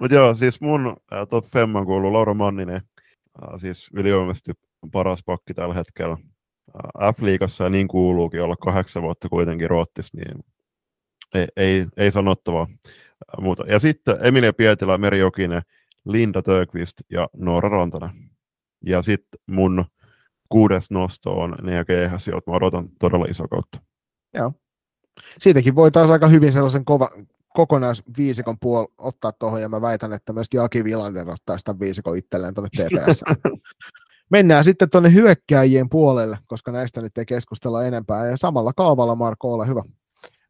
Mutta joo, siis mun ää, top 5 kuuluu Laura Manninen, ää, siis ylivoimaisesti paras pakki tällä hetkellä. F-liigassa ja niin kuuluukin olla kahdeksan vuotta kuitenkin Ruotsissa, niin ei, ei, ei sanottavaa muuta. Ja sitten Emilia Pietilä, Meri Jokinen, Linda Tökvist ja Noora Rantanen. Ja sitten mun kuudes nosto on Nea Keihäs, jota mä odotan todella iso kautta. Siitäkin voi taas aika hyvin sellaisen kova, kokonaisviisikon puol ottaa tuohon, ja mä väitän, että myös Jaki Vilander ottaa sitä viisikon itselleen tuonne TPS. (laughs) Mennään sitten tuonne hyökkääjien puolelle, koska näistä nyt ei keskustella enempää. Ja samalla kaavalla, Marko, ole hyvä.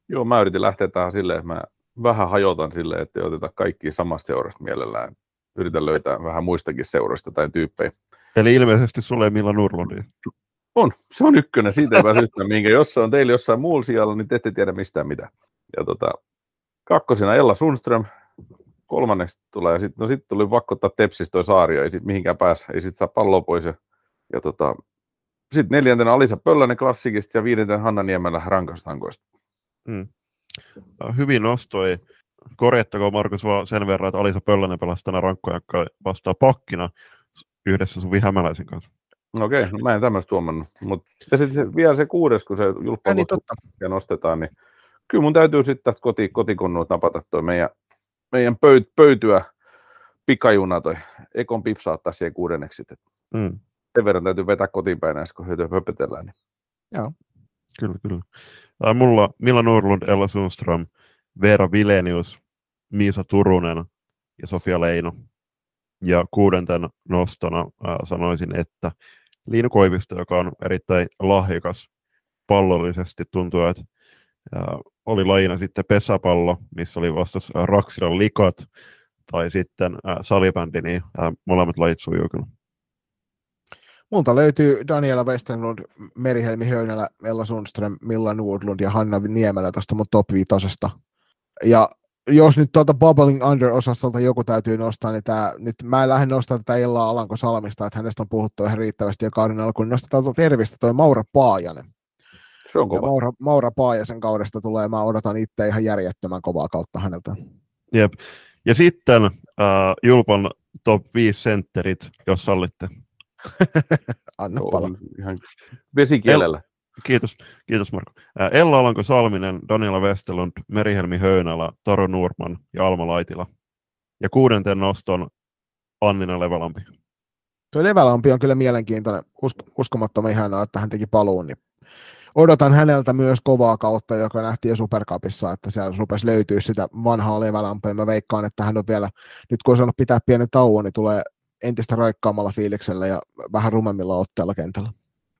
Joo, mä yritin lähteä tähän silleen, että mä vähän hajotan silleen, että ei oteta kaikki samasta seurasta mielellään. Yritän löytää vähän muistakin seuroista tai tyyppejä. Eli ilmeisesti sulle ei Milla Nurlundia. On, se on ykkönen, siitä ei pääse yhtään minkä. Jos se on teillä jossain muulla sijalla, niin te ette tiedä mistään mitä. Ja tota, kakkosena Ella Sundström, kolmanneksi tulee, sit, no sitten tuli pakko ottaa Tepsistä toi Saario, ei sit mihinkään pääse, ei sit saa palloa pois. Ja, ja tota, sitten neljäntenä Alisa Pöllänen klassikista ja viidentenä Hanna Niemelä rankastankoista. Mm. Hyvin nostoi. Korjattakoon Markus vaan sen verran, että Alisa Pöllänen pelasi tänä rankkoja vastaa pakkina yhdessä sun Hämäläisen kanssa. No Okei, no mä en tämmöistä tuomannut. Mut, ja sitten vielä se kuudes, kun se julppa Ja niin nostetaan, niin kyllä mun täytyy sitten tästä koti, kotikonnuut napata toi meidän, meidän pöyt, pöytyä pikajuna toi Ekon pipsa ottaa siihen kuudenneksi. Mm. Sen verran täytyy vetää kotiin päin näistä, kun hyötyä höpötellään. Niin. Kyllä, kyllä. Äh, mulla Milla Nurlund, Ella Sundström, Veera Vilenius, Miisa Turunen ja Sofia Leino. Ja kuudenten nostona äh, sanoisin, että Liinu Koivisto, joka on erittäin lahjakas pallollisesti, tuntuu, että oli lajina sitten pesäpallo, missä oli vastassa Raksilan likat, tai sitten äh, salibändi, niin äh, molemmat lajit sujuu kyllä. Multa löytyy Daniela Westerlund, Merihelmi Höynälä, Ella Sundström, Milla Nordlund ja Hanna Niemelä tuosta mun top viitosesta. Ja jos nyt tuolta Bubbling Under-osastolta joku täytyy nostaa, niin tää, nyt mä en lähde nostaa tätä Ella Alanko Salmista, että hänestä on puhuttu ihan riittävästi jo kauden alkuun, nostetaan tuolta Tervistä toi Maura Paajanen. Se on kova. Maura, Maura Paajasen kaudesta tulee, mä odotan itse ihan järjettömän kovaa kautta häneltä. Jep. Ja sitten uh, Julpan top 5 sentterit, jos sallitte. (laughs) Anna pala. Ihan vesikielellä. Kiitos, kiitos Marko. Ella Alanko Salminen, Daniela Westerlund, Merihelmi Höynälä, Taro Nurman ja Alma Laitila. Ja kuudenten noston Annina Levalampi. Tuo Levalampi on kyllä mielenkiintoinen, Usk- uskomattoman ihanaa, että hän teki paluun, niin odotan häneltä myös kovaa kautta, joka nähtiin jo Supercupissa, että siellä rupesi löytyä sitä vanhaa Levalampea. Mä veikkaan, että hän on vielä, nyt kun on saanut pitää pienen tauon, niin tulee entistä raikkaammalla fiiliksellä ja vähän rumemmilla otteella kentällä.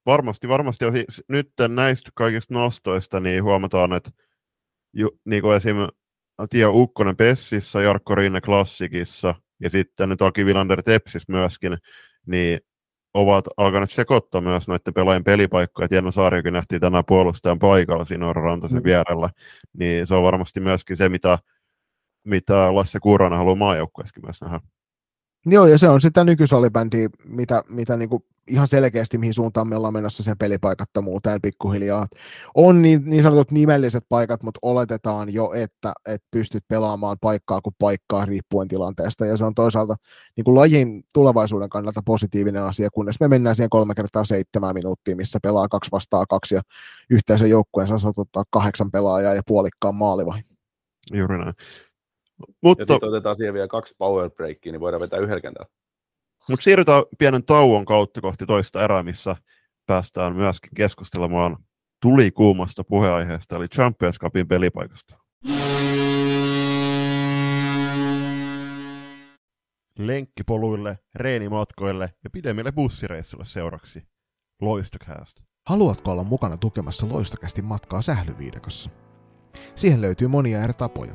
Varmasti, varmasti. Ja siis nyt näistä kaikista nostoista niin huomataan, että ju, niin kuin esim. Tia Ukkonen Pessissä, Jarkko Rinne Klassikissa ja sitten nyt Aki Vilander Tepsis myöskin, niin ovat alkaneet sekoittaa myös noiden pelaajien pelipaikkoja. Tieno Saariokin nähtiin tänään puolustajan paikalla siinä Rantasen mm. vierellä, niin se on varmasti myöskin se, mitä, mitä Lasse Kuuranen haluaa maajoukkueessakin myös nähdä. Joo, ja se on sitä nykysalibändiä, mitä, mitä niin kuin ihan selkeästi, mihin suuntaan me ollaan menossa sen pelipaikattomuuteen pikkuhiljaa. On niin, niin sanotut nimelliset paikat, mutta oletetaan jo, että, että pystyt pelaamaan paikkaa kuin paikkaa riippuen tilanteesta, ja se on toisaalta niin kuin lajin tulevaisuuden kannalta positiivinen asia, kunnes me mennään siihen kolme kertaa seitsemän minuuttia, missä pelaa kaksi vastaa kaksi, ja yhteisen joukkueen saa kahdeksan pelaajaa ja puolikkaan maalivahin. Juuri näin. Mutta, ja sitten otetaan siihen vielä kaksi power breakia, niin voidaan vetää yhdellä kentällä. Mutta siirrytään pienen tauon kautta kohti toista erää, missä päästään myöskin keskustelemaan tulikuumasta puheaiheesta, eli Champions Cupin pelipaikasta. Lenkkipoluille, reenimatkoille ja pidemmille bussireissuille seuraksi. Loistocast. Haluatko olla mukana tukemassa Loistokästin matkaa sählyviidakossa? Siihen löytyy monia eri tapoja,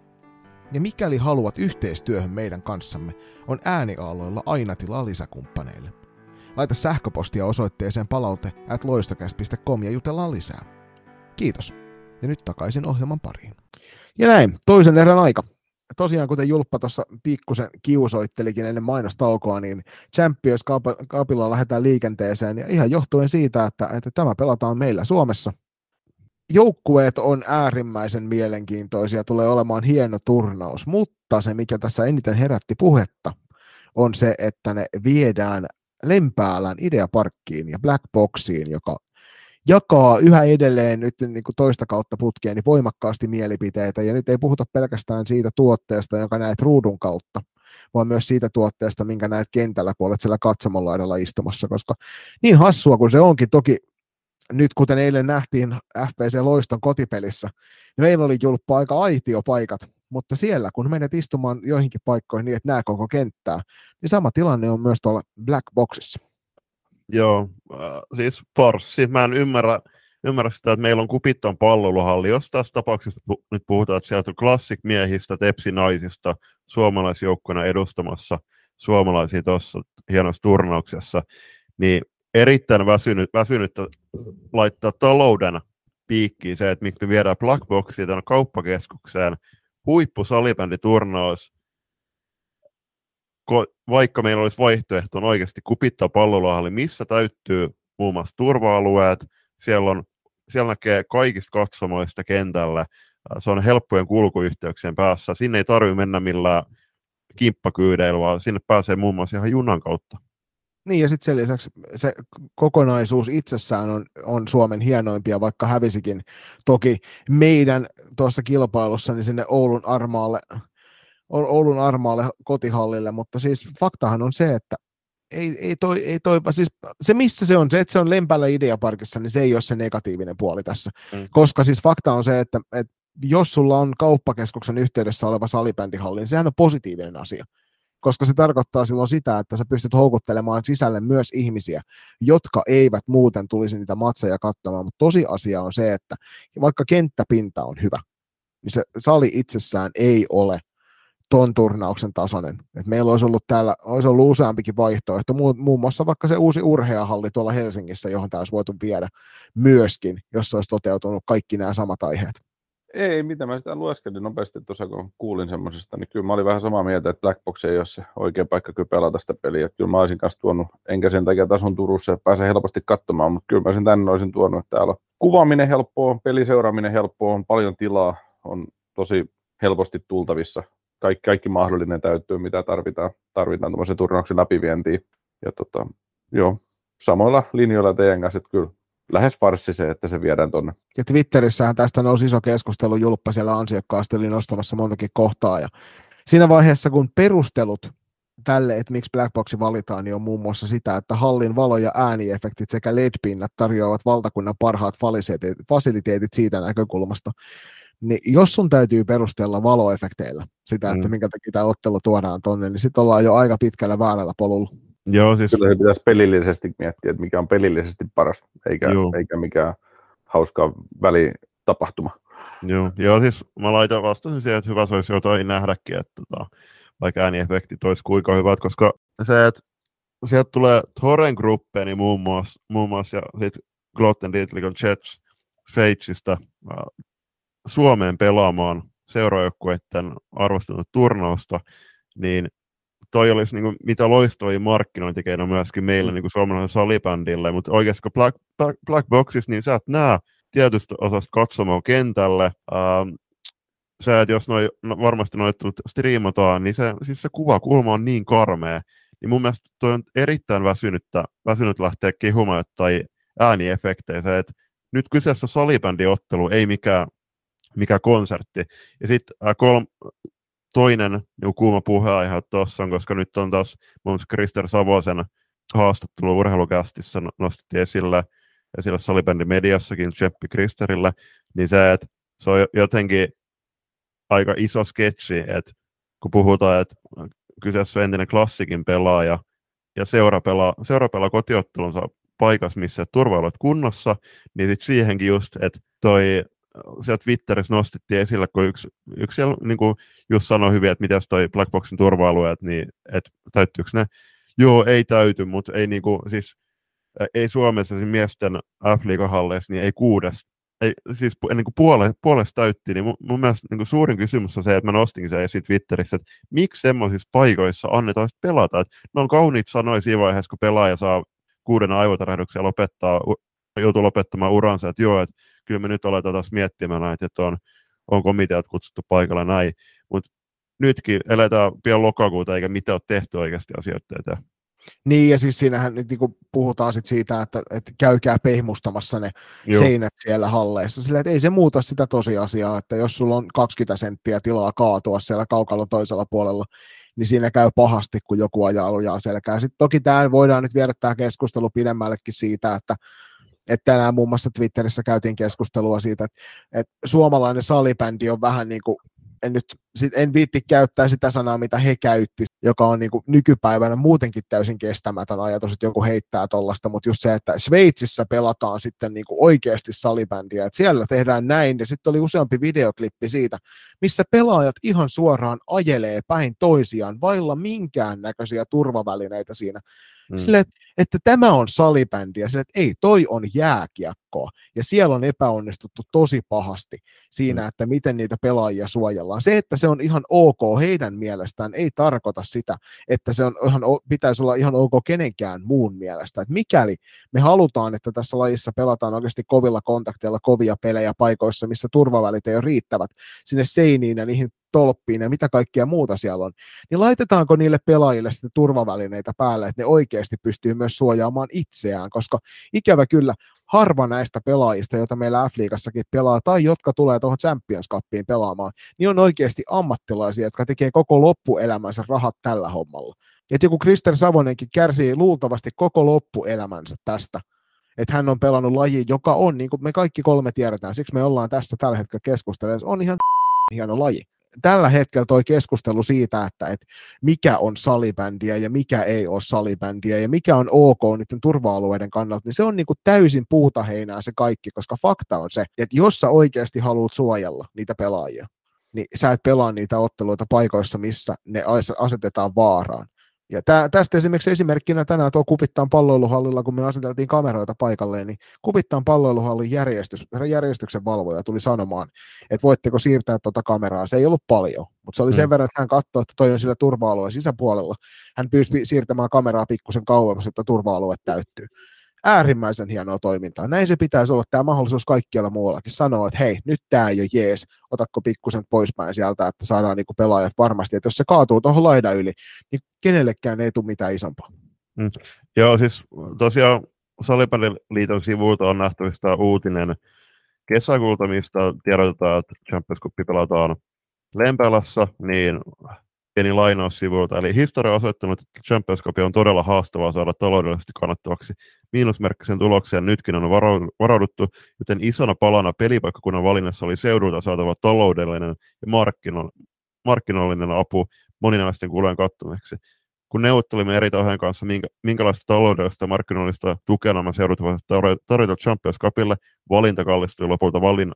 Ja mikäli haluat yhteistyöhön meidän kanssamme, on ääniaaloilla aina tilaa lisäkumppaneille. Laita sähköpostia osoitteeseen palaute at ja jutellaan lisää. Kiitos. Ja nyt takaisin ohjelman pariin. Ja näin, toisen erän aika. Tosiaan, kuten Julppa tuossa pikkusen kiusoittelikin ennen mainostaukoa, niin Champions Cupilla lähdetään liikenteeseen, ja ihan johtuen siitä, että, että tämä pelataan meillä Suomessa. Joukkueet on äärimmäisen mielenkiintoisia, tulee olemaan hieno turnaus, mutta se, mikä tässä eniten herätti puhetta, on se, että ne viedään Lempäälän Ideaparkkiin ja Black Boxiin, joka jakaa yhä edelleen nyt niin kuin toista kautta putkeen niin voimakkaasti mielipiteitä, ja nyt ei puhuta pelkästään siitä tuotteesta, jonka näet ruudun kautta, vaan myös siitä tuotteesta, minkä näet kentällä, kun olet siellä katsomolaidalla istumassa, koska niin hassua kuin se onkin, toki nyt kuten eilen nähtiin FPC Loiston kotipelissä, niin meillä oli julppa aika aitiopaikat, mutta siellä kun menet istumaan joihinkin paikkoihin niin, että näe koko kenttää, niin sama tilanne on myös tuolla Black Boxissa. Joo, äh, siis forssi. Mä en ymmärrä, ymmärrä sitä, että meillä on kupitton palloiluhalli. Jos tässä tapauksessa nyt puhutaan, että sieltä on klassik-miehistä, tepsinaisista, suomalaisjoukkona edustamassa suomalaisia tuossa hienossa turnauksessa, niin erittäin väsynyt, väsynyttä laittaa talouden piikkiin se, että miksi me viedään Black Boxia tänne kauppakeskukseen – huippusalibänditurnaus, vaikka meillä olisi vaihtoehto on oikeasti kupittaa palloiluhalli, missä täyttyy muun muassa turva-alueet, siellä, on, siellä näkee kaikista katsomoista kentällä, se on helppojen kulkuyhteyksien päässä, sinne ei tarvitse mennä millään kimppakyydeillä, vaan sinne pääsee muun muassa ihan junan kautta. Niin, ja sitten sen lisäksi se kokonaisuus itsessään on, on Suomen hienoimpia, vaikka hävisikin toki meidän tuossa kilpailussa niin sinne Oulun armaalle, Oulun armaalle kotihallille, mutta siis faktahan on se, että ei, ei toi, ei toi, siis se missä se on, se, että se on Lempällä Ideaparkissa, niin se ei ole se negatiivinen puoli tässä, mm. koska siis fakta on se, että, että jos sulla on kauppakeskuksen yhteydessä oleva salibändihalli, niin sehän on positiivinen asia koska se tarkoittaa silloin sitä, että sä pystyt houkuttelemaan sisälle myös ihmisiä, jotka eivät muuten tulisi niitä matseja katsomaan, mutta tosiasia on se, että vaikka kenttäpinta on hyvä, niin se sali itsessään ei ole ton turnauksen tasoinen. Et meillä olisi ollut täällä olisi ollut useampikin vaihtoehto, muun, muun muassa vaikka se uusi urheahalli tuolla Helsingissä, johon tämä olisi voitu viedä myöskin, jos olisi toteutunut kaikki nämä samat aiheet. Ei, mitä mä sitä lueskelin nopeasti tuossa, kun kuulin semmoisesta, niin kyllä mä olin vähän samaa mieltä, että Blackbox ei ole se oikea paikka kyllä pelata sitä peliä. Että kyllä mä olisin kanssa tuonut, enkä sen takia tason Turussa, että pääsee helposti katsomaan, mutta kyllä mä sen tänne olisin tuonut, että täällä on kuvaaminen helppoa, peliseuraaminen helppoa, on paljon tilaa, on tosi helposti tultavissa kaikki, kaikki mahdollinen täyttyy, mitä tarvitaan, tarvitaan tuommoisen turnauksen läpivientiin. Ja tota, joo, samoilla linjoilla teidän kanssa, että kyllä lähes farssi se, että se viedään tuonne. Ja Twitterissähän tästä nousi iso keskustelu, Julppa siellä ansiokkaasti oli nostamassa montakin kohtaa, ja siinä vaiheessa, kun perustelut tälle, että miksi Blackboxi valitaan, niin on muun muassa sitä, että hallin valo- ja ääniefektit sekä LED-pinnat tarjoavat valtakunnan parhaat fasiliteetit siitä näkökulmasta, niin jos sun täytyy perustella valoefekteillä sitä, että mm. minkä takia tämä ottelu tuodaan tonne, niin sitten ollaan jo aika pitkällä väärällä polulla. Joo, siis... Kyllä se pitäisi pelillisesti miettiä, että mikä on pelillisesti paras, eikä, eikä mikään hauska välitapahtuma. Joo, joo siis mä laitan vastasin siihen, että hyvä se olisi jotain nähdäkin, että tota, vaikka ääniefektit olisi kuinka hyvät, koska se, että sieltä tulee Toren Gruppeni muun muassa, muun muassa ja sitten Glotten Dietlikon Jets Sveitsistä Suomeen pelaamaan seuraajoukkueiden arvostunut turnausta, niin toi olisi niin kuin, mitä loistavia markkinointikeino myöskin meillä niin kuin suomalaiselle salibändille, mutta oikeasti kun Black, Black, Black Boxis, niin sä et näe tietystä osasta katsomaan kentälle. Ähm, sä, että jos noi, no, varmasti noit striimataan, niin se, siis se kuvakulma on niin karmea, niin mun mielestä toi on erittäin väsynyttä, väsynyt lähteä kehumaan jotain ääniefektejä. Se, että nyt kyseessä salibändiottelu, ei mikään mikä konsertti. Ja sitten äh, kolm, toinen niin kuuma puheenaihe tuossa on, koska nyt on taas muun muassa Krister Savosen haastattelu urheilukästissä nostettiin esille, esille salibändin mediassakin Jeppi Kristerille, niin se, että se on jotenkin aika iso sketsi, että kun puhutaan, että kyseessä on entinen klassikin pelaaja, ja seura pelaa, seura pelaa kotiottelunsa paikassa, missä turvailut kunnossa, niin sitten siihenkin just, että toi sieltä Twitterissä nostettiin esille, kun yksi, yksi siellä niin kuin just sanoi hyvin, että mitäs toi Blackboxin turva-alueet, niin että täyttyykö ne? Joo, ei täyty, mutta ei, niin kuin, siis, ei Suomessa siis miesten f niin ei kuudes, ei, siis niin kuin puole, puolesta täytti, niin mun, mun mielestä niin kuin suurin kysymys on se, että mä nostinkin sen esiin Twitterissä, että miksi semmoisissa paikoissa annetaan pelata. Että ne on kauniit sanoja siinä vaiheessa, kun pelaaja saa kuuden aivotarehduksella lopettaa, joutuu lopettamaan uransa, että joo, että kyllä me nyt aletaan taas miettimään että on, on komiteat kutsuttu paikalla näin, mutta nytkin eletään pian lokakuuta eikä mitään ole tehty oikeasti asioita eteen. Niin, ja siis siinähän nyt niin puhutaan sit siitä, että, että käykää pehmustamassa ne Joo. seinät siellä halleissa. Sillä, että ei se muuta sitä tosiasiaa, että jos sulla on 20 senttiä tilaa kaatua siellä kaukalla toisella puolella, niin siinä käy pahasti, kun joku ajaa lujaa selkää. Sitten toki tämä voidaan nyt viedä tämä keskustelu pidemmällekin siitä, että että tänään muun muassa Twitterissä käytiin keskustelua siitä, että, että suomalainen salibändi on vähän niin kuin, en nyt sit en viitti käyttää sitä sanaa, mitä he käytti, joka on niin kuin nykypäivänä muutenkin täysin kestämätön ajatus, että joku heittää tuollaista, mutta just se, että Sveitsissä pelataan sitten niin kuin oikeasti salibändiä, että siellä tehdään näin, ja sitten oli useampi videoklippi siitä, missä pelaajat ihan suoraan ajelee päin toisiaan, vailla minkään näköisiä turvavälineitä siinä Mm. Sille, että, että tämä on salibändi ja sille, että ei, toi on jääkiekkoa. Ja siellä on epäonnistuttu tosi pahasti siinä, mm. että miten niitä pelaajia suojellaan. Se, että se on ihan ok heidän mielestään, ei tarkoita sitä, että se on ihan, pitäisi olla ihan ok kenenkään muun mielestä. Että mikäli me halutaan, että tässä lajissa pelataan oikeasti kovilla kontakteilla kovia pelejä paikoissa, missä turvavälit ei ole riittävät sinne seiniin ja niihin tolppiin ja mitä kaikkea muuta siellä on, niin laitetaanko niille pelaajille sitten turvavälineitä päälle, että ne oikeasti pystyy myös suojaamaan itseään, koska ikävä kyllä harva näistä pelaajista, joita meillä F-liigassakin pelaa, tai jotka tulee tuohon Champions Cupiin pelaamaan, niin on oikeasti ammattilaisia, jotka tekee koko loppuelämänsä rahat tällä hommalla. Että joku Krister Savonenkin kärsii luultavasti koko loppuelämänsä tästä, että hän on pelannut laji, joka on, niin kuin me kaikki kolme tiedetään, siksi me ollaan tässä tällä hetkellä keskustelussa, on ihan (laughs) hieno laji. Tällä hetkellä toi keskustelu siitä, että, että mikä on salibändiä ja mikä ei ole salibändiä ja mikä on ok niiden turva-alueiden kannalta, niin se on niin kuin täysin puuta heinää se kaikki, koska fakta on se, että jos sä oikeasti haluat suojella niitä pelaajia, niin sä et pelaa niitä otteluita paikoissa, missä ne asetetaan vaaraan. Ja tää, tästä esimerkiksi esimerkkinä tänään tuo Kupittaan palloiluhallilla, kun me aseteltiin kameroita paikalleen, niin Kupittaan palloiluhallin järjestys, järjestyksen valvoja tuli sanomaan, että voitteko siirtää tuota kameraa. Se ei ollut paljon, mutta se oli sen mm. verran, että hän katsoi, että toi on sillä turva-alueen sisäpuolella. Hän pyysi siirtämään kameraa pikkusen kauemmas, että turva-alue täyttyy äärimmäisen hienoa toimintaa. Näin se pitäisi olla tämä mahdollisuus kaikkialla muuallakin sanoa, että hei, nyt tämä ei ole jees, otatko pikkusen poispäin sieltä, että saadaan niinku pelaajat varmasti, että jos se kaatuu tuohon laidan yli, niin kenellekään ei tule mitään isompaa. Mm. Joo, siis tosiaan Salibandiliiton sivulta on nähtävistä uutinen kesäkuulta, mistä tiedotetaan, että Champions Cup pelataan Lempälässä, niin pieni lainaus sivulta. Eli historia on osoittanut, että Champions Cup on todella haastavaa saada taloudellisesti kannattavaksi. Miinusmerkkisen tulokseen nytkin on varauduttu, joten isona palana pelipaikkakunnan valinnassa oli seudulta saatava taloudellinen ja markkinoillinen apu moninaisten kulujen kattamiseksi. Kun neuvottelimme eri tahojen kanssa, minkä, minkälaista taloudellista ja markkinoillista tukea nämä seudut voivat tarjota Champions Cupille, valinta kallistui lopulta valin,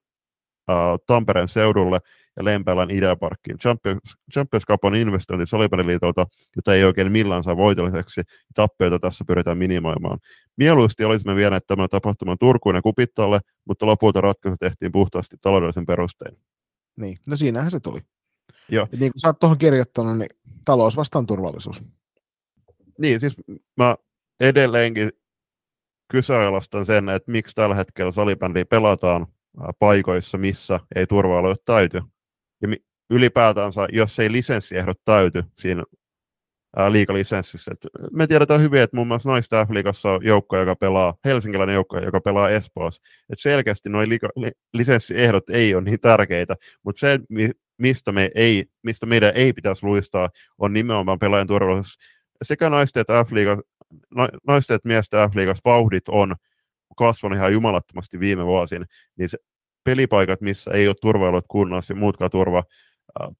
äh, Tampereen seudulle ja Lempäälän Ideaparkkiin. Champions, Champions Cup on investointi Salibandiliitolta, jota ei oikein millään saa voitolliseksi, tappioita tässä pyritään minimoimaan. Mieluusti olisimme vieneet tämän tapahtuman Turkuun ja Kupittalle, mutta lopulta ratkaisu tehtiin puhtaasti taloudellisen perustein. Niin, no siinähän se tuli. Joo. Ja niin kuin sä oot tuohon kirjoittanut, niin talous vastaan turvallisuus. Niin, siis mä edelleenkin kyseenalaistan sen, että miksi tällä hetkellä salibändiä pelataan paikoissa, missä ei turva täyty. Ja ylipäätänsä, jos ei lisenssiehdot täyty siinä liikalisenssissä. me tiedetään hyvin, että muun muassa naisten F-liigassa on joukko, joka pelaa, helsinkiläinen joukko, joka pelaa Espoossa. Et selkeästi nuo li, lisenssiehdot ei ole niin tärkeitä, mutta se, mistä, me ei, mistä meidän ei pitäisi luistaa, on nimenomaan pelaajan turvallisuus. Sekä naisten että, F-liiga, naisten että miesten F-liigassa vauhdit on kasvanut ihan jumalattomasti viime vuosina, niin se pelipaikat, missä ei ole turvailut kunnossa ja muutkaan turva, äh,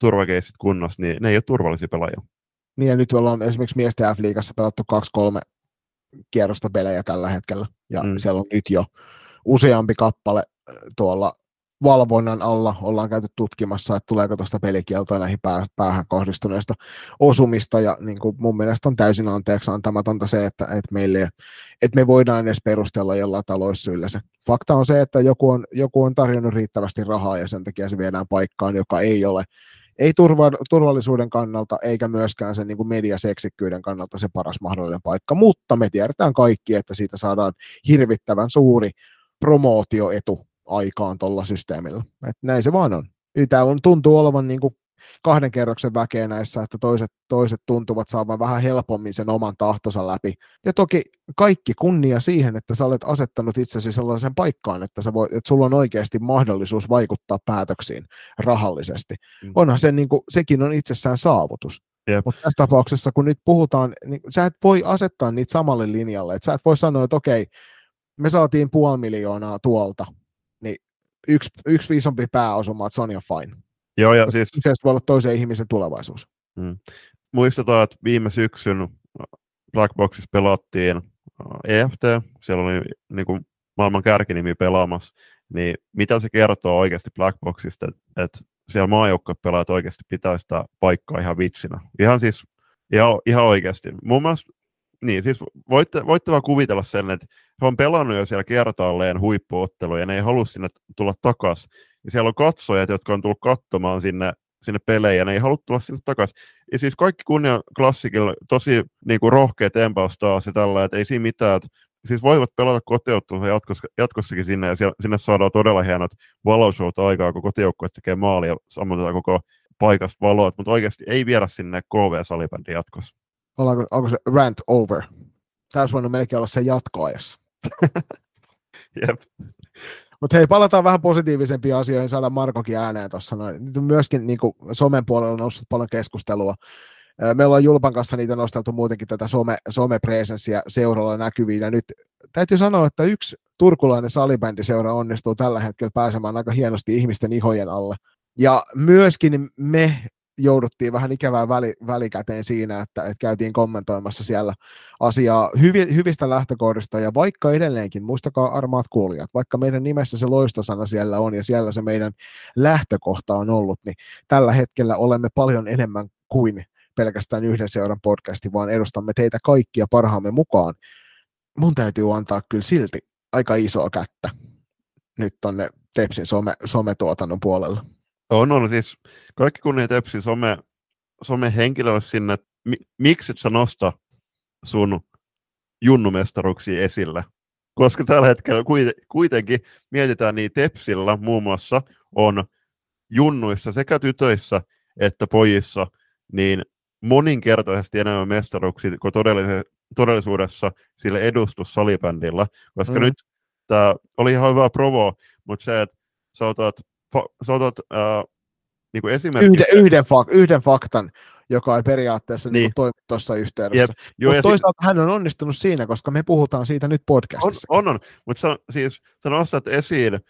turvakeisit kunnossa, niin ne ei ole turvallisia pelaajia. Niin ja nyt ollaan esimerkiksi miesten F-liigassa pelattu kaksi-kolme kierrosta pelejä tällä hetkellä, ja mm. siellä on nyt jo useampi kappale tuolla valvonnan alla ollaan käyty tutkimassa, että tuleeko tuosta pelikieltoa näihin päähän kohdistuneesta osumista, ja niin kuin mun mielestä on täysin anteeksi antamatonta se, että, että, meille, että me voidaan edes perustella jollain taloussyillä se. Fakta on se, että joku on, joku on tarjonnut riittävästi rahaa, ja sen takia se viedään paikkaan, joka ei ole ei turva, turvallisuuden kannalta eikä myöskään sen niin kuin mediaseksikkyyden kannalta se paras mahdollinen paikka, mutta me tiedetään kaikki, että siitä saadaan hirvittävän suuri promootioetu aikaan tuolla systeemillä. Et näin se vaan on. Täällä on, tuntuu olevan niin kuin kahden kerroksen väkeä näissä, että toiset, toiset tuntuvat saavan vähän helpommin sen oman tahtonsa läpi. Ja toki kaikki kunnia siihen, että sä olet asettanut itsesi sellaisen paikkaan, että, sä voit, että sulla on oikeasti mahdollisuus vaikuttaa päätöksiin rahallisesti. Mm. Onhan se, niin kuin, sekin on itsessään saavutus. Yep. Mutta tässä tapauksessa, kun nyt puhutaan, niin sä et voi asettaa niitä samalle linjalle. Että sä et voi sanoa, että okei, me saatiin puoli miljoonaa tuolta, yksi, yksi isompi pääosuma, että se on ihan fine. Joo, ja siis... Se voi olla toisen ihmisen tulevaisuus. Mm. Muistetaan, että viime syksyn Blackboxissa pelattiin EFT, siellä oli niin kuin, maailman kärkinimi pelaamassa, niin mitä se kertoo oikeasti Blackboxista, että, että siellä pelaat oikeasti pitää sitä paikkaa ihan vitsinä. Ihan siis, ihan, ihan oikeasti. Mun mielestä niin, siis voitte, voitte vaan kuvitella sen, että he on pelannut jo siellä kertaalleen huippuotteluja ja ne ei halua sinne tulla takaisin. Ja siellä on katsojat, jotka on tullut katsomaan sinne, sinne pelejä, ne ei halua tulla sinne takaisin. Ja siis kaikki kunnia klassikilla, tosi niin kuin rohkea tempaus taas ja tällä, että ei siinä mitään, että siis voivat pelata kotiottelua jatkos, jatkossakin sinne, ja siellä, sinne saadaan todella hienot valoshowt aikaa, kun kotijoukkue tekee maali ja sammutetaan koko paikasta valoa, mutta oikeasti ei viedä sinne KV-salibändi jatkossa. Ollaanko, onko se rant over? Tämä olisi voinut melkein olla se jatkoajassa. (laughs) Jep. Mutta hei, palataan vähän positiivisempiin asioihin, saada Markokin ääneen tuossa. Nyt on myöskin niin kuin, somen puolella noussut paljon keskustelua. Me ollaan Julpan kanssa niitä nosteltu muutenkin tätä some, somepresenssiä seuralla näkyviin. Ja nyt täytyy sanoa, että yksi turkulainen salibändiseura onnistuu tällä hetkellä pääsemään aika hienosti ihmisten ihojen alle. Ja myöskin me jouduttiin vähän ikävää väli, välikäteen siinä, että, että käytiin kommentoimassa siellä asiaa hyvi, hyvistä lähtökohdista, ja vaikka edelleenkin, muistakaa armaat kuulijat, vaikka meidän nimessä se loistosana siellä on, ja siellä se meidän lähtökohta on ollut, niin tällä hetkellä olemme paljon enemmän kuin pelkästään yhden seuran podcasti, vaan edustamme teitä kaikkia parhaamme mukaan. Mun täytyy antaa kyllä silti aika isoa kättä nyt tonne Tepsin some, sometuotannon puolella. On, on siis kaikki kunnia Tepsin some, some henkilölle sinne, että mi, miksi et sä nosta sun junnumestaruksi esille? Koska tällä hetkellä kuitenkin mietitään niin Tepsillä muun muassa on junnuissa sekä tytöissä että pojissa niin moninkertaisesti enemmän mestaruksia kuin todellisuudessa sillä edustus salibändillä, koska mm. nyt tämä oli ihan hyvä provo, mutta se, että sä otat, sä otat äh, niin esimerkiksi... Yhden, yhden, fak, yhden faktan, joka ei periaatteessa niin. Niin toimi tuossa yhteydessä. Mutta toisaalta si- hän on onnistunut siinä, koska me puhutaan siitä nyt podcastissa. On, on, on. mutta sä, siis, sä nostat esiin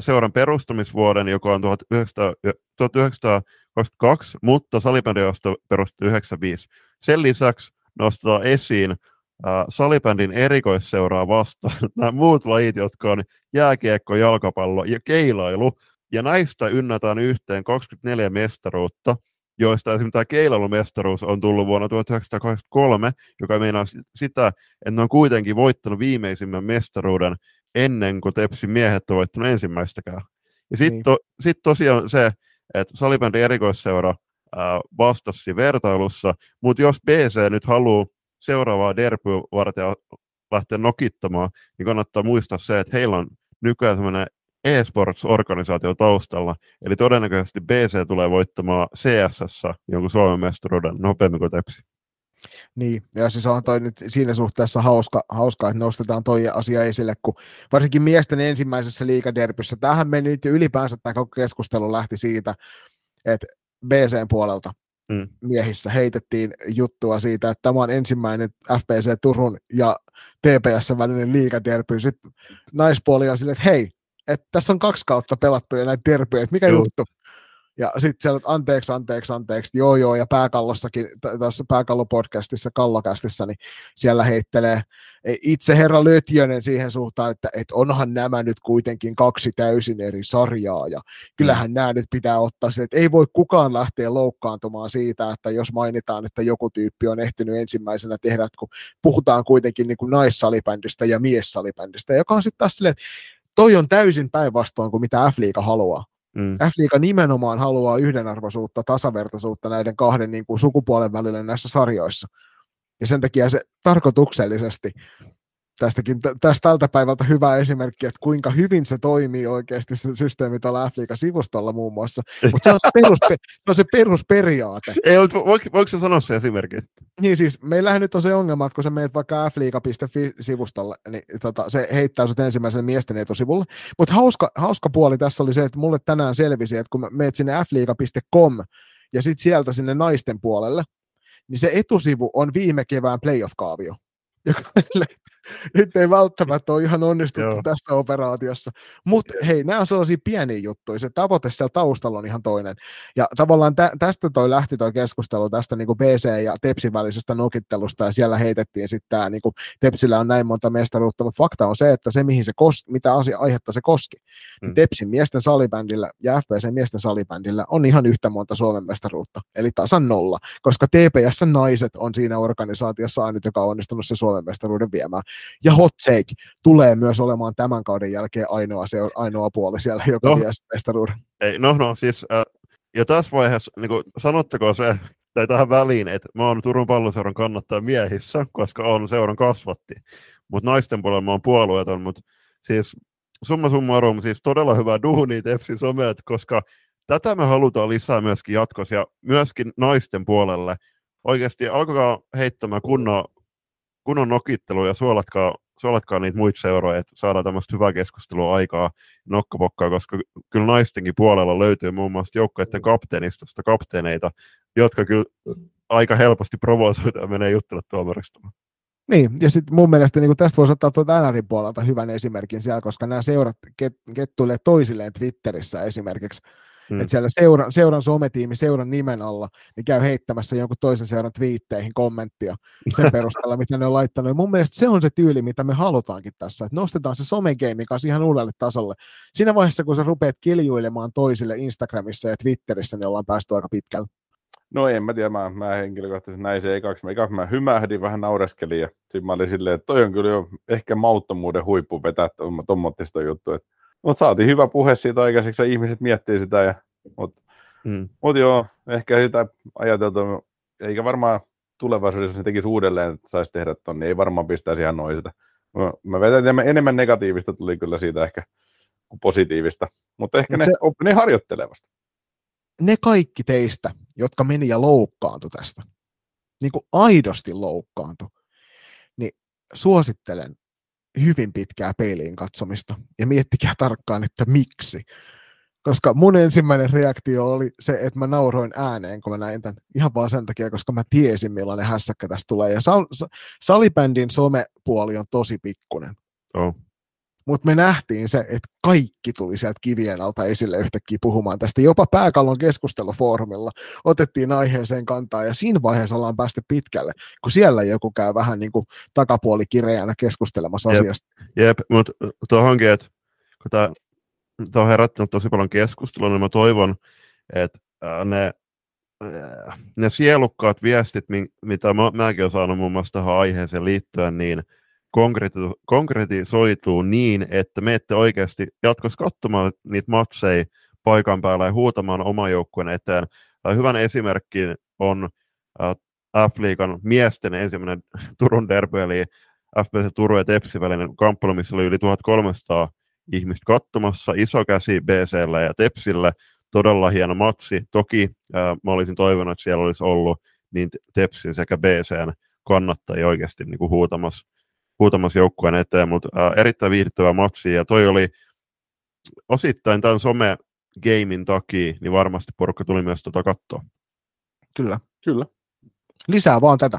seuran perustamisvuoden, joka on 1900, 1922, mutta salibändiosto perustui 95. Sen lisäksi nostetaan esiin salibändin erikoisseuraa vastaan (laughs) nämä muut lajit, jotka on jääkiekko, jalkapallo ja keilailu, ja näistä ynnätään yhteen 24 mestaruutta, joista esimerkiksi tämä keilailumestaruus on tullut vuonna 1983, joka meinaa sitä, että ne on kuitenkin voittanut viimeisimmän mestaruuden ennen kuin Tepsin miehet on voittanut ensimmäistäkään. Ja sitten niin. to, sit tosiaan se, että salibändin erikoisseura ää, vastasi vertailussa, mutta jos BC nyt haluaa seuraavaa derbyä varten lähteä nokittamaan, niin kannattaa muistaa se, että heillä on nykyään sellainen e-sports-organisaatio taustalla, eli todennäköisesti BC tulee voittamaan CSS jonkun Suomen mestaruuden nopeammin kuin Tepsi. Niin, ja siis on toi nyt siinä suhteessa hauska, hauska, että nostetaan toi asia esille, kun varsinkin miesten ensimmäisessä liikaderbyssä, tähän meni nyt ylipäänsä tämä koko keskustelu lähti siitä, että BCn puolelta mm. miehissä heitettiin juttua siitä, että tämä on ensimmäinen FPC Turun ja TPS välinen liikaderby. Sitten naispuoli on silleen, että hei, että tässä on kaksi kautta pelattuja näitä derbyjä, että mikä Joo. juttu? Ja sitten siellä, että anteeksi, anteeksi, anteeksi, joo joo, ja pääkallossakin, tuossa pääkallopodcastissa, kallokästissä, niin siellä heittelee itse herra Lötjönen siihen suhtaan, että, että onhan nämä nyt kuitenkin kaksi täysin eri sarjaa, ja kyllähän mm. nämä nyt pitää ottaa sille, että ei voi kukaan lähteä loukkaantumaan siitä, että jos mainitaan, että joku tyyppi on ehtinyt ensimmäisenä tehdä, kun puhutaan kuitenkin niin kuin naissalibändistä ja miessalibändistä, joka on sitten taas silleen, että toi on täysin päinvastoin kuin mitä F-liiga haluaa. Mm. F-liiga nimenomaan haluaa yhdenarvoisuutta, tasavertaisuutta näiden kahden niin kuin sukupuolen välillä näissä sarjoissa. Ja sen takia se tarkoituksellisesti tästäkin, tästä tältä päivältä hyvä esimerkki, että kuinka hyvin se toimii oikeasti se systeemi tuolla f sivustolla muun muassa. Mutta se, on se, perus, (laughs) se on se perusperiaate. Ei, mutta voiko, voiko se sanoa se esimerkki? Niin siis, meillähän nyt on se ongelma, että kun sä menet vaikka fliiga.fi-sivustolle, niin tota, se heittää sut ensimmäisen miesten etusivulle. Mutta hauska, hauska puoli tässä oli se, että mulle tänään selvisi, että kun meet sinne fliiga.com ja sitten sieltä sinne naisten puolelle, niin se etusivu on viime kevään playoff-kaavio joka (laughs) nyt ei välttämättä ole ihan onnistuttu Joo. tässä operaatiossa. Mutta hei, nämä on sellaisia pieniä juttuja. Se tavoite siellä taustalla on ihan toinen. Ja tavallaan tä- tästä toi lähti toi keskustelu tästä niin BC ja Tepsin välisestä nokittelusta, ja siellä heitettiin sitten tämä, niin Tepsillä on näin monta mestaruutta, mutta fakta on se, että se, mihin se kos- mitä asia, aihetta se koski, niin hmm. Tepsin miesten salibändillä ja FPC miesten salibändillä on ihan yhtä monta Suomen mestaruutta, eli tasan nolla, koska TPS-naiset on siinä organisaatiossa ainut, joka on onnistunut se Suomen mestaruuden viemään. Ja Hot Take tulee myös olemaan tämän kauden jälkeen ainoa, se ainoa puoli siellä, joka no, vie mestaruuden. Ei, no, no, siis, äh, ja tässä vaiheessa, niin kuin, sanotteko se, tai tähän väliin, että mä oon Turun palloseuran kannattaja miehissä, koska on seuran kasvatti. Mutta naisten puolella mä oon puolueeton, mutta siis summa summarum, siis todella hyvä duuni Tepsi Somet, koska tätä me halutaan lisää myöskin jatkossa ja myöskin naisten puolelle. Oikeasti alkakaa heittämään kunnon kunnon nokittelu ja suolatkaa, suolatkaa niitä muita seuroja, että saadaan tämmöistä hyvää keskustelua aikaa nokkapokkaa, koska kyllä naistenkin puolella löytyy muun muassa joukkueiden kapteenistosta kapteeneita, jotka kyllä aika helposti provosoituu ja menee juttella tuomaristoon. Niin, ja sitten mun mielestä niin tästä voisi ottaa tuolta NRin puolelta hyvän esimerkin siellä, koska nämä seurat ket, kettuilee toisilleen Twitterissä esimerkiksi Mm. Että siellä seuran, seuran sometiimi seuran nimen alla, niin käy heittämässä jonkun toisen seuran twiitteihin kommenttia sen perusteella, mitä ne on laittanut. Ja mun mielestä se on se tyyli, mitä me halutaankin tässä, että nostetaan se somegeimi kanssa ihan uudelle tasolle. Siinä vaiheessa, kun sä rupeat kiljuilemaan toisille Instagramissa ja Twitterissä, niin ollaan päästy aika pitkälle. No en mä tiedä, mä, mä henkilökohtaisesti näin se ekaksi. Mä, ekaksi mä hymähdin, vähän naureskelin ja sitten mä olin silleen, että toi on kyllä jo ehkä mauttomuuden huippu vetää tuommoista juttua. Mutta saatiin hyvä puhe siitä aikaiseksi ja ihmiset miettii sitä. Ja, mutta mm. mut joo, ehkä sitä ajateltu, eikä varmaan tulevaisuudessa, jos ne tekisi uudelleen, että saisi tehdä ton, niin ei varmaan pistäisi ihan noin sitä. Mä, mä vedän enemmän negatiivista tuli kyllä siitä ehkä kuin positiivista, mutta ehkä Mut ne, se... ne harjoittelevasta ne kaikki teistä, jotka meni ja loukkaantui tästä, niin kuin aidosti loukkaantui, niin suosittelen hyvin pitkää peiliin katsomista ja miettikää tarkkaan, että miksi. Koska mun ensimmäinen reaktio oli se, että mä nauroin ääneen, kun mä näin tämän. Ihan vaan sen takia, koska mä tiesin, millainen hässäkkä tästä tulee. Ja sal- salibändin somepuoli on tosi pikkunen. Oh. Mutta me nähtiin se, että kaikki tuli sieltä kivien alta esille yhtäkkiä puhumaan tästä. Jopa pääkallon keskustelufoorumilla otettiin aiheeseen kantaa, ja siinä vaiheessa ollaan päästy pitkälle, kun siellä joku käy vähän niin kuin takapuoli kireänä keskustelemassa jep, asiasta. Jep, mutta tuohonkin, että kun tämä on herättänyt tosi paljon keskustelua, niin mä toivon, että ne ne sielukkaat viestit, mitä mä, mäkin olen saanut muun muassa tähän aiheeseen liittyen, niin konkretisoituu niin, että me ette oikeasti jatkossa katsomaan niitä matseja paikan päällä ja huutamaan oman joukkueen eteen. Tai hyvän esimerkki on F-liigan miesten ensimmäinen (laughs) Turun derby, eli FPC Turun ja Tepsi välinen kamppailu, missä oli yli 1300 ihmistä katsomassa, iso käsi BClle ja Tepsille, todella hieno matsi. Toki äh, mä olisin toivonut, että siellä olisi ollut niin Tepsin sekä BCn kannattajia oikeasti niin kuin huutamassa huutamassa joukkueen eteen, mutta äh, erittäin viihdyttävä matsi, ja toi oli osittain tämän some gamein takia, niin varmasti porukka tuli myös tuota katsoa. Kyllä. Kyllä. Lisää vaan tätä.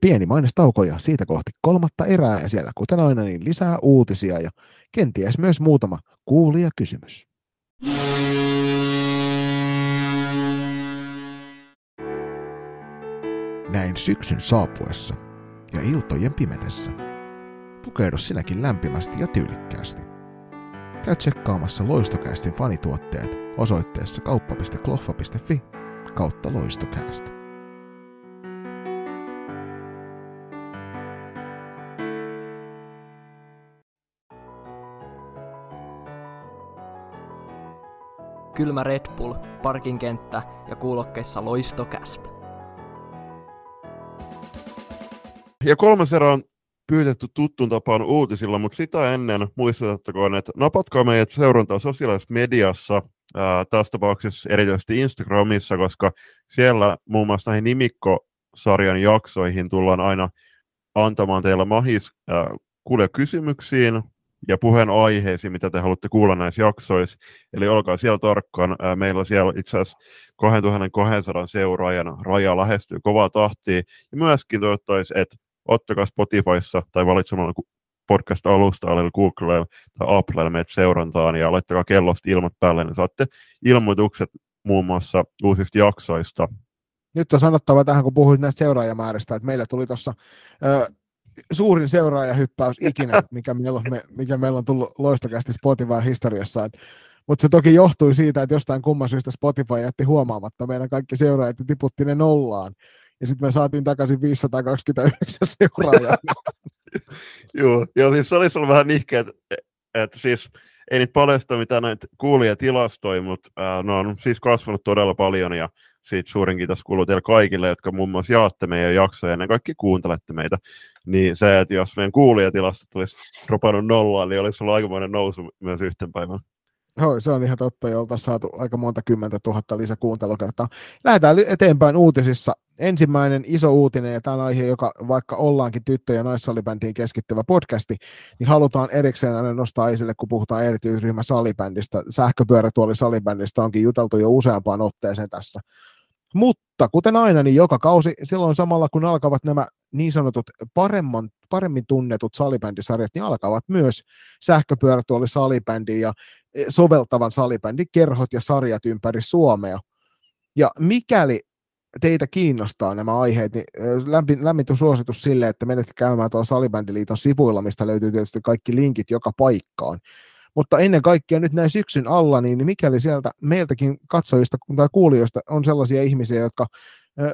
Pieni mainostauko ja siitä kohti kolmatta erää ja siellä kuten aina niin lisää uutisia ja kenties myös muutama kuulija kysymys. Näin syksyn saapuessa ja iltojen pimetessä. Pukeudu sinäkin lämpimästi ja tyylikkäästi. Käy tsekkaamassa Loistokästin fanituotteet osoitteessa kauppa.kloffa.fi kautta loistokäästä. Kylmä Red Bull, parkinkenttä ja kuulokkeissa loistokästä. Ja kolmas erä on pyytetty tuttuun tapaan uutisilla, mutta sitä ennen muistutettakoon, että napatkaa meidät seurantaa sosiaalisessa mediassa, ää, tässä tapauksessa erityisesti Instagramissa, koska siellä muun muassa näihin nimikkosarjan jaksoihin tullaan aina antamaan teillä mahis ää, kuulia kysymyksiin ja puheen aiheisiin, mitä te haluatte kuulla näissä jaksoissa. Eli olkaa siellä tarkkaan. Ää, meillä siellä itse asiassa 2200 seuraajan raja lähestyy kovaa tahtia. Ja myöskin toivottavasti, että ottakaa Spotifyssa tai valitsemalla podcast-alusta, eli Google tai Apple meidät seurantaan ja laittakaa kellosta ilmat päälle, niin saatte ilmoitukset muun muassa uusista jaksoista. Nyt on sanottava tähän, kun puhuit näistä seuraajamääristä, että meillä tuli tuossa suurin seuraajahyppäys ikinä, (laughs) mikä meillä on, mikä meillä on tullut loistokästi Spotify-historiassa. Mutta se toki johtui siitä, että jostain kumman syystä Spotify jätti huomaamatta meidän kaikki seuraajat ja tiputti ne nollaan ja sitten me saatiin takaisin 529 seuraajaa. (laughs) Joo, joo, siis se olisi ollut vähän nihkeä, että, että siis ei nyt paljasta mitä näitä kuulia tilastoi, mutta ne on siis kasvanut todella paljon ja siitä suurin kiitos kuuluu teille kaikille, jotka muun muassa jaatte meidän jaksoja ja ne kaikki kuuntelette meitä. Niin se, että jos meidän kuulijatilastot olisi dropannut nollaan, niin olisi ollut aikamoinen nousu myös yhten päivän. Joo, se on ihan totta, jo oltaisiin saatu aika monta kymmentä tuhatta lisäkuuntelukertaa. Lähdetään eteenpäin uutisissa. Ensimmäinen iso uutinen, ja tämä aihe, joka vaikka ollaankin tyttö- ja naissalibändiin keskittyvä podcasti, niin halutaan erikseen aina nostaa esille, kun puhutaan erityisryhmä salibändistä. Sähköpyörätuoli salibändistä onkin juteltu jo useampaan otteeseen tässä. Mutta Mutta kuten aina, niin joka kausi silloin samalla kun alkavat nämä niin sanotut paremman, paremmin tunnetut salibändisarjat, niin alkavat myös sähköpyörätuoli salibändi ja e, soveltavan salibändin kerhot ja sarjat ympäri Suomea. Ja mikäli teitä kiinnostaa nämä aiheet, niin lämmin, lämmin suositus sille, että menet käymään tuolla Salibändiliiton sivuilla, mistä löytyy tietysti kaikki linkit joka paikkaan. Mutta ennen kaikkea nyt näin syksyn alla, niin mikäli sieltä meiltäkin katsojista tai kuulijoista on sellaisia ihmisiä, jotka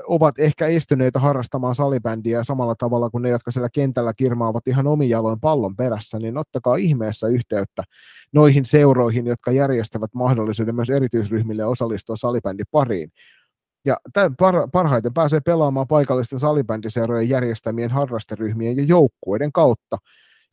ovat ehkä estyneitä harrastamaan salibändiä samalla tavalla kuin ne, jotka siellä kentällä kirmaavat ihan omin jaloin pallon perässä, niin ottakaa ihmeessä yhteyttä noihin seuroihin, jotka järjestävät mahdollisuuden myös erityisryhmille osallistua salibändi pariin. Ja tämän parhaiten pääsee pelaamaan paikallisten salibändiseurojen järjestämien harrasteryhmien ja joukkueiden kautta.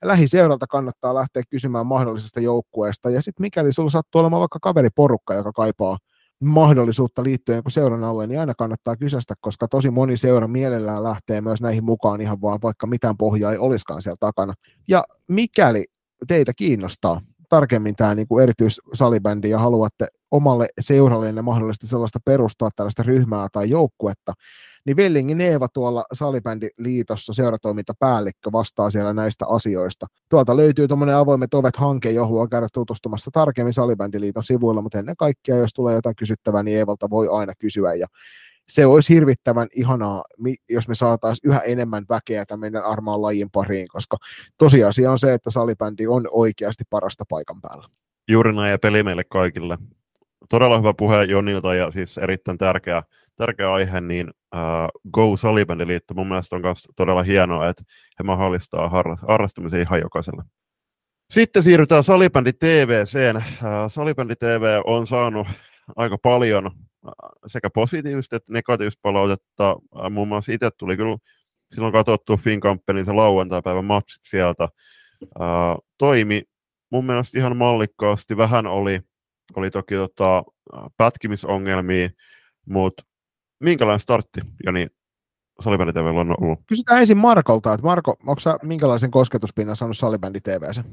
Lähiseuralta kannattaa lähteä kysymään mahdollisesta joukkueesta. Ja sitten mikäli sulla sattuu olemaan vaikka kaveriporukka, joka kaipaa mahdollisuutta liittyä jonkun seuran alle, niin aina kannattaa kysästä, koska tosi moni seura mielellään lähtee myös näihin mukaan ihan vaan, vaikka mitään pohjaa ei olisikaan siellä takana. Ja mikäli teitä kiinnostaa tarkemmin tämä niin kuin erityissalibändi ja haluatte omalle seurallenne mahdollisesti sellaista perustaa tällaista ryhmää tai joukkuetta, niin Vellingin Eeva tuolla Salibändiliitossa seuratoimintapäällikkö vastaa siellä näistä asioista. Tuolta löytyy tuommoinen avoimet ovet-hanke, johon voi käydä tutustumassa tarkemmin Salibändiliiton sivuilla, mutta ennen kaikkea, jos tulee jotain kysyttävää, niin Eevalta voi aina kysyä ja se olisi hirvittävän ihanaa, jos me saataisiin yhä enemmän väkeä tämän meidän armaan lajin pariin, koska tosiasia on se, että salibändi on oikeasti parasta paikan päällä. Juuri näin ja peli meille kaikille. Todella hyvä puhe Jonilta ja siis erittäin tärkeä, tärkeä aihe, niin uh, Go Salibändiliitto mun mielestä on myös todella hienoa, että he mahdollistaa harrastumisen ihan jokaiselle. Sitten siirrytään Salibändi TVCen. Uh, Salibändi TV on saanut aika paljon sekä positiivista että negatiivista palautetta. Muun muassa itse tuli kyllä silloin katsottu Finkampenin se lauantai-päivän matsit sieltä. Ää, toimi mun mielestä ihan mallikkaasti. Vähän oli, oli toki tota, pätkimisongelmia, mutta minkälainen startti, Jani, Salibändi TVllä on ollut? Kysytään ensin Markolta, että Marko, onko sä minkälaisen kosketuspinnan saanut Salibändi TVssä?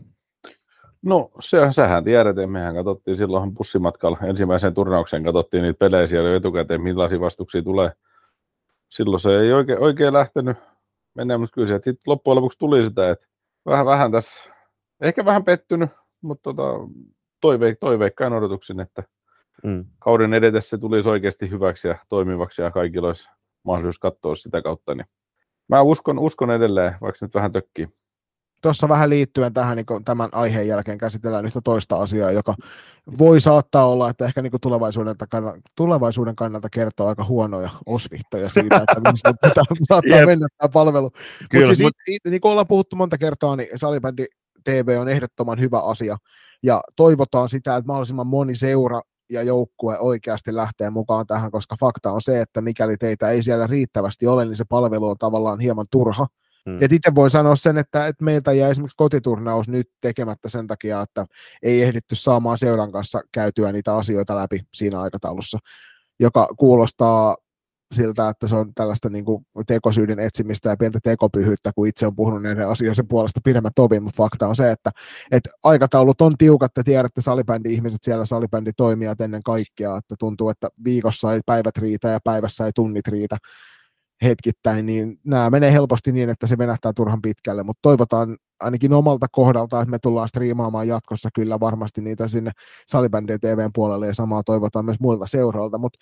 No se, sähän tiedät, että mehän katsottiin silloin bussimatkalla ensimmäiseen turnaukseen, katsottiin niitä pelejä siellä etukäteen, millaisia vastuksia tulee. Silloin se ei oikein, oikein lähtenyt menemään, mutta kyllä sitten loppujen lopuksi tuli sitä, että vähän, vähän tässä, ehkä vähän pettynyt, mutta tota, toive, toiveikkaan odotuksin, että mm. kauden edetessä se tulisi oikeasti hyväksi ja toimivaksi ja kaikilla olisi mahdollisuus katsoa sitä kautta. Niin mä uskon, uskon edelleen, vaikka nyt vähän tökkii tuossa vähän liittyen tähän niin tämän aiheen jälkeen käsitellään yhtä toista asiaa, joka voi saattaa olla, että ehkä niin tulevaisuuden, kannalta, tulevaisuuden kannalta kertoo aika huonoja osvittoja siitä, että mistä (laughs) saattaa yep. mennä tämä palvelu. Mutta siis, mut... niin kuin ollaan puhuttu monta kertaa, niin Salibändi TV on ehdottoman hyvä asia, ja toivotaan sitä, että mahdollisimman moni seura ja joukkue oikeasti lähtee mukaan tähän, koska fakta on se, että mikäli teitä ei siellä riittävästi ole, niin se palvelu on tavallaan hieman turha, Hmm. Ja itse voin sanoa sen, että, että meiltä jäi esimerkiksi kotiturnaus nyt tekemättä sen takia, että ei ehditty saamaan seuran kanssa käytyä niitä asioita läpi siinä aikataulussa, joka kuulostaa siltä, että se on tällaista niin kuin tekosyyden etsimistä ja pientä tekopyhyyttä, kun itse on puhunut näiden asioiden puolesta pidemmän tovin, mutta fakta on se, että, että aikataulut on tiukat, te tiedätte salibändi-ihmiset siellä, salibänditoimijat ennen kaikkea, että tuntuu, että viikossa ei päivät riitä ja päivässä ei tunnit riitä, hetkittäin, niin nämä menee helposti niin, että se venähtää turhan pitkälle, mutta toivotaan ainakin omalta kohdalta, että me tullaan striimaamaan jatkossa kyllä varmasti niitä sinne Salibändien TVn puolelle ja samaa toivotaan myös muilta seuroilta, mutta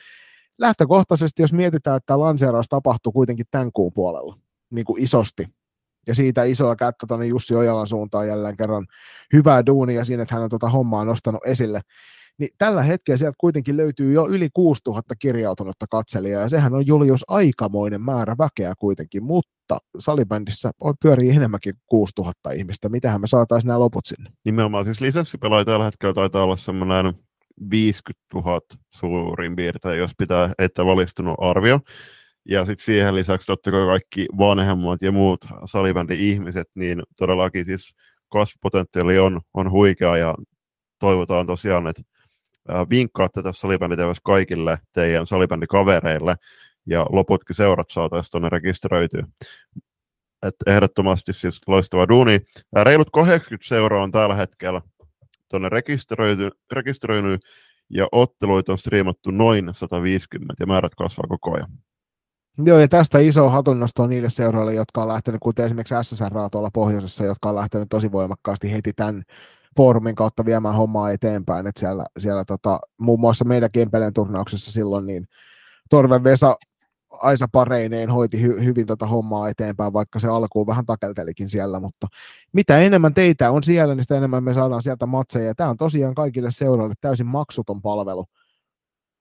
lähtökohtaisesti, jos mietitään, että lanseeraus tapahtuu kuitenkin tämän kuun puolella, niin kuin isosti, ja siitä isoa kättä tuonne Jussi Ojalan suuntaan jälleen kerran hyvää duunia siinä, että hän on tuota hommaa nostanut esille, niin tällä hetkellä sieltä kuitenkin löytyy jo yli 6000 kirjautunutta katselijaa, ja sehän on Julius aikamoinen määrä väkeä kuitenkin, mutta salibändissä on, pyörii enemmänkin 6000 ihmistä. Mitähän me saataisiin nämä loput sinne? Nimenomaan, siis lisenssipelaajia tällä hetkellä taitaa olla semmoinen 50 000 suurin piirtein, jos pitää että valistunut arvio. Ja sitten siihen lisäksi totta kai kaikki vanhemmat ja muut salibändi-ihmiset, niin todellakin siis kasvupotentiaali on, on huikea ja toivotaan tosiaan, että vinkkaatte tässä salibänditeos kaikille teidän salibändikavereille, ja loputkin seurat saataisiin tuonne rekisteröityä. Et ehdottomasti siis loistava duuni. Reilut 80 seuraa on tällä hetkellä tuonne rekisteröity, rekisteröinyt, ja otteluita on striimattu noin 150 ja määrät kasvaa koko ajan. Joo, ja tästä iso hatunnosto on niille seuroille, jotka on lähtenyt, kuten esimerkiksi SSR tuolla pohjoisessa, jotka on lähtenyt tosi voimakkaasti heti tämän foorumin kautta viemään hommaa eteenpäin. että siellä, siellä tota, muun muassa meidän Kempeleen turnauksessa silloin, niin Torven Vesa Aisa Pareineen hoiti hy- hyvin tota hommaa eteenpäin, vaikka se alkuun vähän takeltelikin siellä, mutta mitä enemmän teitä on siellä, niin sitä enemmän me saadaan sieltä matseja. Tämä on tosiaan kaikille seuroille täysin maksuton palvelu.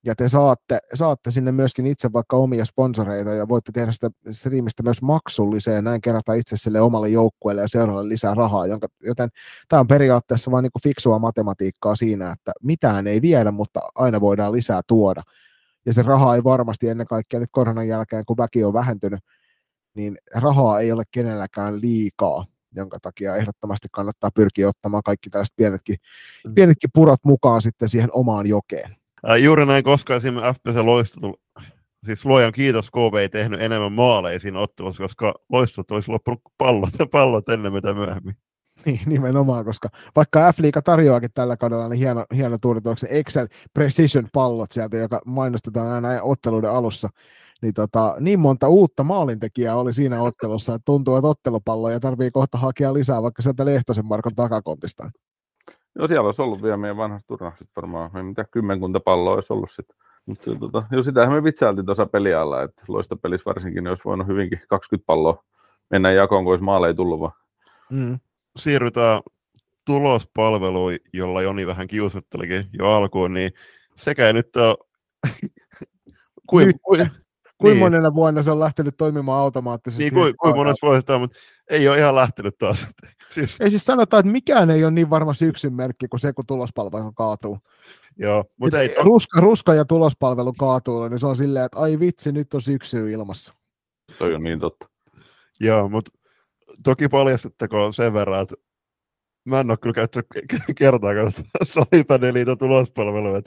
Ja te saatte, saatte sinne myöskin itse vaikka omia sponsoreita ja voitte tehdä sitä striimistä myös maksulliseen ja näin kerätä itse sille omalle joukkueelle ja seuraavalle lisää rahaa. Jonka, joten tämä on periaatteessa vain niin fiksua matematiikkaa siinä, että mitään ei viedä, mutta aina voidaan lisää tuoda ja se raha ei varmasti ennen kaikkea nyt koronan jälkeen, kun väki on vähentynyt, niin rahaa ei ole kenelläkään liikaa, jonka takia ehdottomasti kannattaa pyrkiä ottamaan kaikki tällaiset pienetkin, mm. pienetkin purot mukaan sitten siihen omaan jokeen. Ää, juuri näin, koska esimerkiksi FPC Loisto, siis luojan kiitos, KV ei tehnyt enemmän maaleja siinä ottelussa, koska Loistot olisi loppunut pallot, pallot ennen mitä myöhemmin. (laughs) Niin, nimenomaan, koska vaikka F-liiga tarjoakin tällä kaudella niin hieno, hieno tuurituloksen Excel Precision pallot sieltä, joka mainostetaan aina otteluiden alussa, niin, tota, niin monta uutta maalintekijää oli siinä ottelussa, että tuntuu, että ottelupalloja tarvii kohta hakea lisää vaikka sieltä Lehtosen Markon takakontista. Joo, siellä olisi ollut vielä meidän vanhassa turnauksessa varmaan, ei mitä kymmenkunta palloa olisi ollut sitten. Mutta tota, jo sitähän me vitsailtiin tuossa pelialla, että loistopelissä varsinkin niin olisi voinut hyvinkin 20 palloa mennä jakoon, kun olisi maaleja tullut vaan. Mm siirrytään tulospalveluun, jolla Joni vähän kiusottelikin jo alkuun, niin sekä ei nyt ole... (laughs) kuin, nyt. kuin, Kuinka niin. monena vuonna se on lähtenyt toimimaan automaattisesti? Niin, kuin, kuin monessa vuodessa, mutta ei ole ihan lähtenyt taas. (laughs) Siis... Ei siis sanota, että mikään ei ole niin varma syksyn merkki kuin se, kun tulospalvelu kaatuu. Joo, mutta ei... Ruska, ruska ja tulospalvelu kaatuu, niin se on silleen, että ai vitsi, nyt on syksy ilmassa. Toi on niin totta. Joo, mutta toki paljastettakoon sen verran, että mä en ole kyllä käyttänyt kertaakaan (laughs) Salipäneliiton tulospalvelua.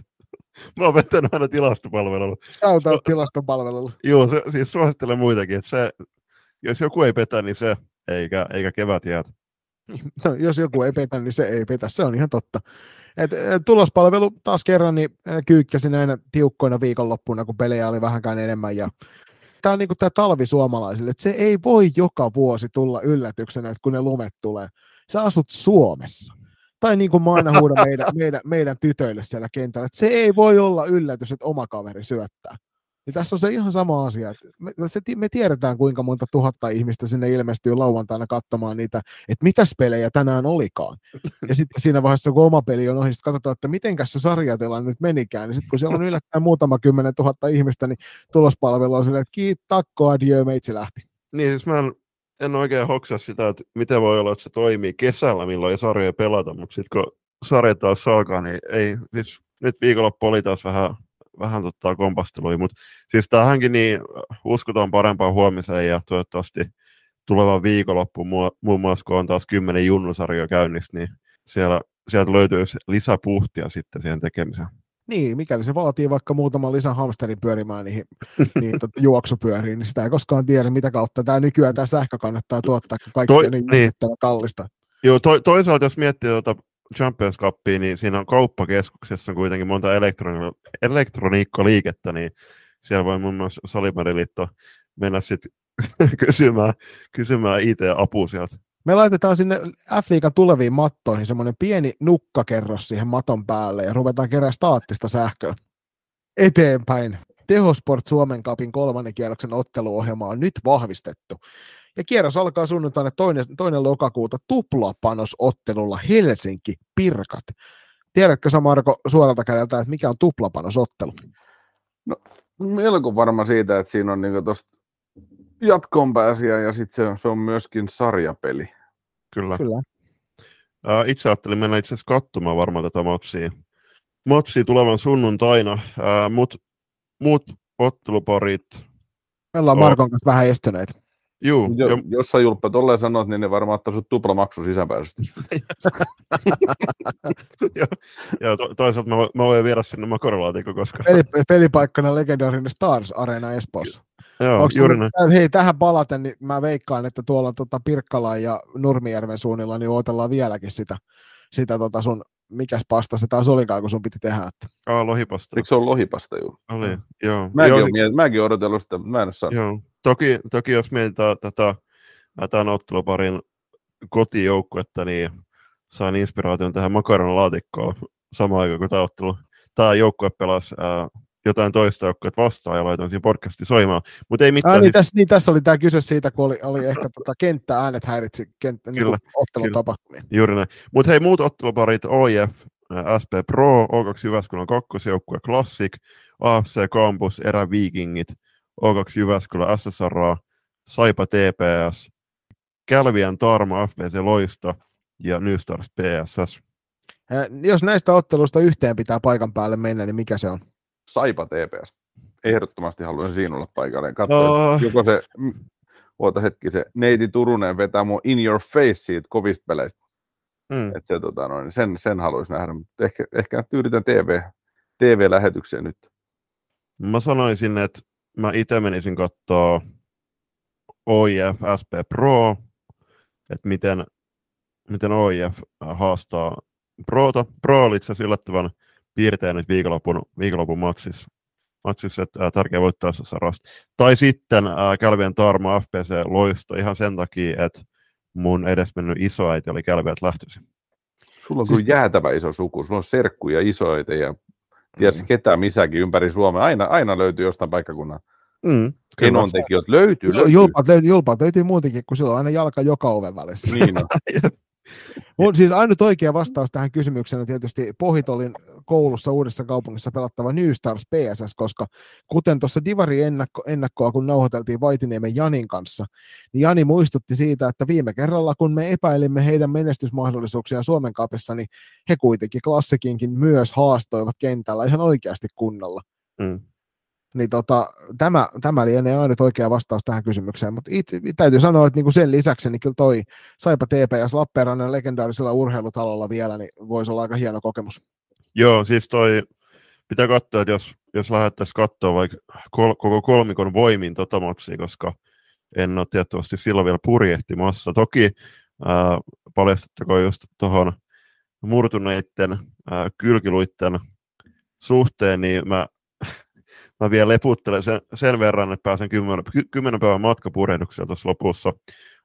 Mä oon vetänyt aina tilastopalvelulla. Shoutout tilastopalvelulla. Joo, se, siis suosittelen muitakin, että se, jos joku ei petä, niin se, eikä, eikä kevät jäätä. (laughs) No, jos joku ei petä, niin se ei petä, se on ihan totta. Et, et, tulospalvelu taas kerran niin kyykkäsi näinä tiukkoina viikonloppuna, kun pelejä oli vähänkään enemmän ja tämä on niin kuin tämä talvi suomalaisille, että se ei voi joka vuosi tulla yllätyksenä, että kun ne lumet tulee. Sä asut Suomessa. Tai niin kuin mä aina huudan meidän, (laughs) meidän, meidän tytöille siellä kentällä, että se ei voi olla yllätys, että oma kaveri syöttää. Niin tässä on se ihan sama asia. Me, me tiedetään, kuinka monta tuhatta ihmistä sinne ilmestyy lauantaina katsomaan niitä, että mitä pelejä tänään olikaan. Ja sitten siinä vaiheessa, kun oma peli on ohi, katsotaan, että miten se sarjatila nyt menikään. Niin sitten kun siellä on yllättäen muutama kymmenen tuhatta ihmistä, niin tulospalvelu on silleen, että kiit, takko, adieu, meitsi lähti. Niin siis mä en, en oikein hoksaa sitä, että miten voi olla, että se toimii kesällä, milloin ei sarjoja pelata, mutta sitten kun sarjat taas alkaa, niin ei, siis nyt viikonloppu oli taas vähän vähän tota kompastelui, mutta siis tähänkin niin uskotaan parempaan huomiseen ja toivottavasti tulevan viikonloppu muun muassa, kun on taas kymmenen junnusarjoja käynnissä, niin siellä, sieltä löytyy lisäpuhtia sitten siihen tekemiseen. Niin, mikäli se vaatii vaikka muutaman lisän hamsterin pyörimään niihin, (laughs) niin tota, juoksupyöriin, niin sitä ei koskaan tiedä, mitä kautta tämä nykyään tämä sähkö kannattaa tuottaa, kun kaikki Toi, on niin, niin kallista. Joo, to, toisaalta jos miettii tuota Champions niin siinä on kauppakeskuksessa kuitenkin monta elektroni- elektroniikkaliikettä, niin siellä voi muun muassa Salimariliitto mennä sitten (laughs) kysymään, kysymään IT-apua sieltä. Me laitetaan sinne F-liigan tuleviin mattoihin semmoinen pieni nukkakerros siihen maton päälle ja ruvetaan kerää staattista sähköä. Eteenpäin. Tehosport Suomen Cupin kolmannen kierroksen otteluohjelma on nyt vahvistettu. Ja kierros alkaa sunnuntaina toinen, toinen lokakuuta tuplapanosottelulla Helsinki Pirkat. Tiedätkö sä Marko suoralta kädeltä, että mikä on tuplapanosottelu? No, melko varma siitä, että siinä on niin tosta jatkoon pääsiä ja sitten se, se, on myöskin sarjapeli. Kyllä. Kyllä. Uh, itse ajattelin mennä itse asiassa katsomaan varmaan tätä matsia. Matsia tulevan sunnuntaina, uh, mutta muut otteluparit. Me ollaan Markon kanssa vähän estyneitä. Juu, jo, jo. Jos sä Julppa tolleen sanot, niin ne varmaan ottaa sut tuplamaksu sisäpääsystä. ja, (laughs) ja to, toisaalta mä, mä voin viedä sinne makorolaatikko, koska... Peli, pelipaikkana legendaarinen Stars Arena Espoossa. Joo, Onks juuri näin. Hei, tähän palaten, niin mä veikkaan, että tuolla tota Pirkkalan ja Nurmijärven suunnilla niin odotellaan vieläkin sitä, sitä tota sun mikäs pasta se taas olikaan, kun sun piti tehdä. Että. Aa, lohipasta. Eikö se ole lohipasta juu? Oli, joo. Mäkin, joo, olen, miet- mäkin odotellut sitä, mutta mä en ole saanut. joo. Toki, toki jos mietitään tätä tämän otteluparin kotijoukkuetta, niin sain inspiraation tähän makaronilaatikkoon samaan aikaan, kun tämä ottelu. Tämä joukkue pelasi ää, jotain toista joukkuetta vastaan ja laitoin siinä podcasti soimaan. Mutta ei mitään. Ah, niin, tässä, niin, tässä oli tämä kyse siitä, kun oli, oli ehkä tota, kenttääänet häiritsi kenttä, niin Kyllä, ottelun kyllä. tapahtumia. Juuri näin. Mutta hei, muut otteluparit, OIF, SP Pro, O2 Jyväskylän kakkosjoukkue Classic, AFC Campus, Erä Vikingit, O2 Jyväskylä SSR, Saipa TPS, Kälviän Tarma, FBC Loisto ja New Stars PSS. Jos näistä otteluista yhteen pitää paikan päälle mennä, niin mikä se on? Saipa TPS. Ehdottomasti haluan siinä olla paikalle. Katso, Oh. joko se, oota hetki, se Neiti Turunen vetää mun in your face siitä kovista peleistä. Mm. Et se, tota, noin, sen, sen haluaisin nähdä, mutta ehkä, ehkä nyt yritän TV, TV-lähetykseen nyt. Mä sanoisin, että mä itse menisin katsoa OIF SP Pro, että miten, miten OIF haastaa Prota. Pro oli itse asiassa yllättävän piirtein nyt viikonlopun, viikonlopun maksissa. Maksissa, että ää, tärkeä voittaa sarasta. Tai sitten ää, Kälvien Tarmo FPC Loisto ihan sen takia, että mun edesmennyt isoäiti oli Kälviät lähtöisin. Sulla on Siis- kyllä jäätävä iso suku. Sulla on serkkuja, isoita ja ties Mm. ketä missäkin ympäri Suomea. Aina, aina löytyy jostain paikkakunnan Mm, enontekijät. Löytyy, löytyy. Julpat, löytyy, julpat löytyy muutenkin, kun sillä on aina jalka joka oven välissä. Niin on. (laughs) Mun siis ainut oikea vastaus tähän kysymykseen on tietysti Pohitolin koulussa uudessa kaupungissa pelattava New Stars PSS, koska kuten tuossa Divari ennakko, ennakkoa, kun nauhoiteltiin Vaitiniemen Janin kanssa, niin Jani muistutti siitä, että viime kerralla, kun me epäilimme heidän menestysmahdollisuuksia Suomen kapissa, niin he kuitenkin klassikinkin myös haastoivat kentällä ihan oikeasti kunnolla. Mm. Niin tota, tämä, tämä lienee ainut oikea vastaus tähän kysymykseen, mutta itse, täytyy sanoa, että niinku sen lisäksi niin kyllä toi Saipa TPS Lappeenrannan legendaarisella urheilutalolla vielä, niin voisi olla aika hieno kokemus. Joo, siis toi, pitää katsoa, että jos, jos lähdettäisiin katsoa vaikka kol, koko kolmikon voimin tota matsia, koska en ole tietysti silloin vielä purjehtimassa. Toki ää, paljastettakoon just tuohon murtuneiden ää, kylkiluitten suhteen, niin mä, mä vielä leputtelen sen, sen verran, että pääsen kymmenen, ky- kymmenen päivän matkapurjehduksella tuossa lopussa,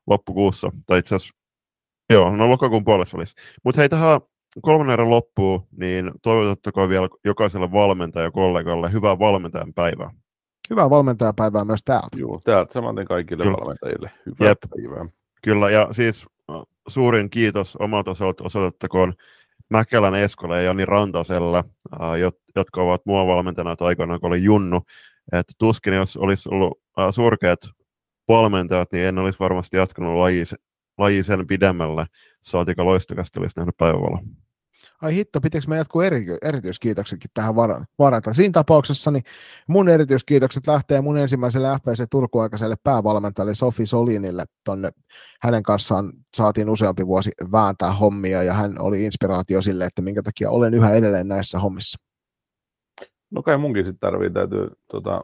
loppukuussa, tai itse asiassa, joo, no lokakuun puolessa välissä. Mutta hei, tähän kolmannen erän loppuun, niin toivotettakoon vielä jokaiselle valmentajakollegalle hyvää valmentajan päivää. Hyvää valmentajapäivää myös täältä. Joo, täältä samaten kaikille Kyllä. valmentajille. Hyvää Jep. päivää. Kyllä, ja siis äh, suurin kiitos omalta osalta osoitettakoon Mäkelän Eskolle ja Jani Rantaselle, äh, jot- jotka ovat mua valmentajana aikoinaan, kun olin Junnu. Et tuskin, jos olisi ollut äh, surkeat valmentajat, niin en olisi varmasti jatkanut laji, laji sen pidemmälle. Saatika loistokasta olisi nähnyt päivävalo. Ai hitto, pitikö me jatkuu eri, erityiskiitoksetkin tähän vara- varata? Siinä tapauksessa niin mun erityiskiitokset lähtee mun ensimmäiselle FPC Turku-aikaiselle päävalmentajalle Sofi Solinille. Tonne. Hänen kanssaan saatiin useampi vuosi vääntää hommia ja hän oli inspiraatio sille, että minkä takia olen yhä edelleen näissä hommissa. No kai munkin sitten tarvii, täytyy tota,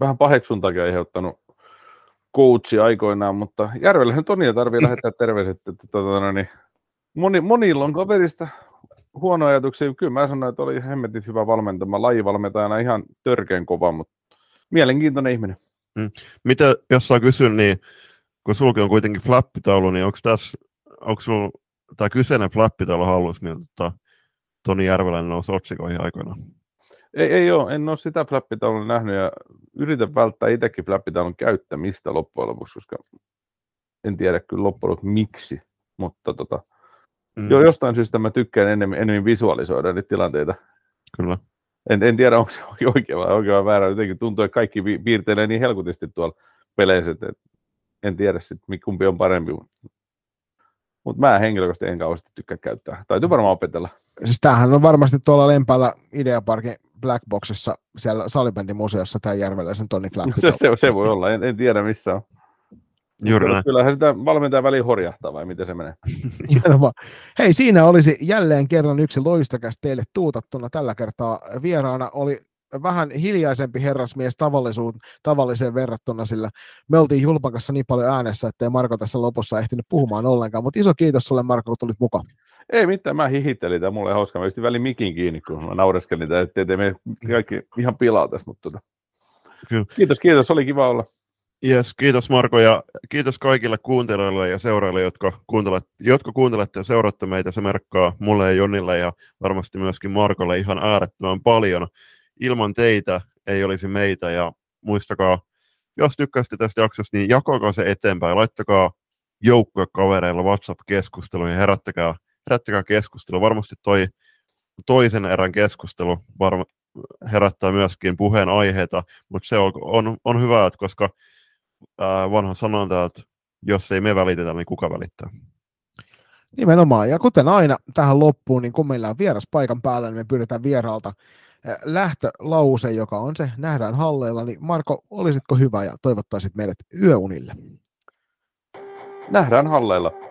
vähän paheksuntakin aiheuttanut coachi aikoinaan, mutta Järvellähän Tonia tarvii lähettää terveiset, että tota, no, niin, moni, monilla on kaverista huono ajatuksia. Kyllä mä sanoin, että oli hemmetin hyvä valmentama, lajivalmentajana ihan törkeän kova, mutta mielenkiintoinen ihminen. Mitä, jos saa kysyä, niin kun sulki on kuitenkin flappitaulu, niin onko tässä, onko sulla tämä kyseinen flappitaulu hallussa, millä tota, Toni Järveläinen nousi otsikoihin aikoinaan? Ei, ei ole, en ole sitä flappitaulun nähnyt ja yritän välttää itsekin flappitaulun käyttämistä loppujen lopuksi, koska en tiedä kyllä loppujen lopuksi miksi, mutta tota, Mm, Joo, jostain syystä mä tykkään enemmän, enemmän visualisoida niitä tilanteita. Kyllä. En, en tiedä, onko se oikein vai, oikein vai väärä. Jotenkin tuntuu, että kaikki piirtelee niin helkutisti tuolla peleissä, että en tiedä sitten, kumpi on parempi. Mutta mä henkilökohtaisesti en kauheasti tykkää käyttää. Täytyy varmaan opetella. Siis tämähän on varmasti tuolla Lempäällä Ideaparkin Blackboxissa siellä salibändimuseossa tämä Järveläisen Toni Flappi. (laughs) Se, se, se voi olla, en, en tiedä missä on. Juuri Kyllä- näin. Kyllähän sitä valmentaja väliin horjahtaa vai miten se menee. (laughs) Hei, siinä olisi jälleen kerran yksi loistokäs teille tuutattuna. Tällä kertaa vieraana oli vähän hiljaisempi herrasmies tavallisuun, tavalliseen verrattuna, sillä me oltiin Julpan kanssa niin paljon äänessä, ettei Marko tässä lopussa ehtinyt puhumaan ollenkaan. Mutta iso kiitos sulle Marko, kun tulit mukaan. Ei mitään, mä hihittelin tämä mulle hauska. Mä pistin väliin mikin kiinni, kun mä naureskelin tätä, ettei me kaikki ihan pilaa tässä. Mutta tota. Kyllä. Kiitos, kiitos, oli kiva olla. Yes, kiitos Marko ja kiitos kaikille kuuntelijoille ja seuraajille, jotka, kuuntelet, jotka kuuntelette ja seuraatte meitä. Se merkkaa mulle ja Jonille ja varmasti myöskin Markolle ihan äärettömän paljon. Ilman teitä ei olisi meitä ja muistakaa, jos tykkäsitte tästä jaksosta, niin jakakaa se eteenpäin. Laittakaa joukkuekavereilla WhatsApp-keskusteluun ja herättäkää, herättäkää keskustelua. Varmasti toi toisen erän keskustelu varma, herättää myöskin puheen aiheita, mutta se on, on, on hyvä, että koska ää, vanha sanonta, että jos ei me välitetä, niin kuka välittää. Nimenomaan, ja kuten aina tähän loppuun, niin kun meillä on vieras paikan päällä, niin me pyydetään vieraalta lähtölause, joka on se nähdään halleilla, niin Marko, olisitko hyvä ja toivottaisit meidät yöunille? Nähdään halleilla.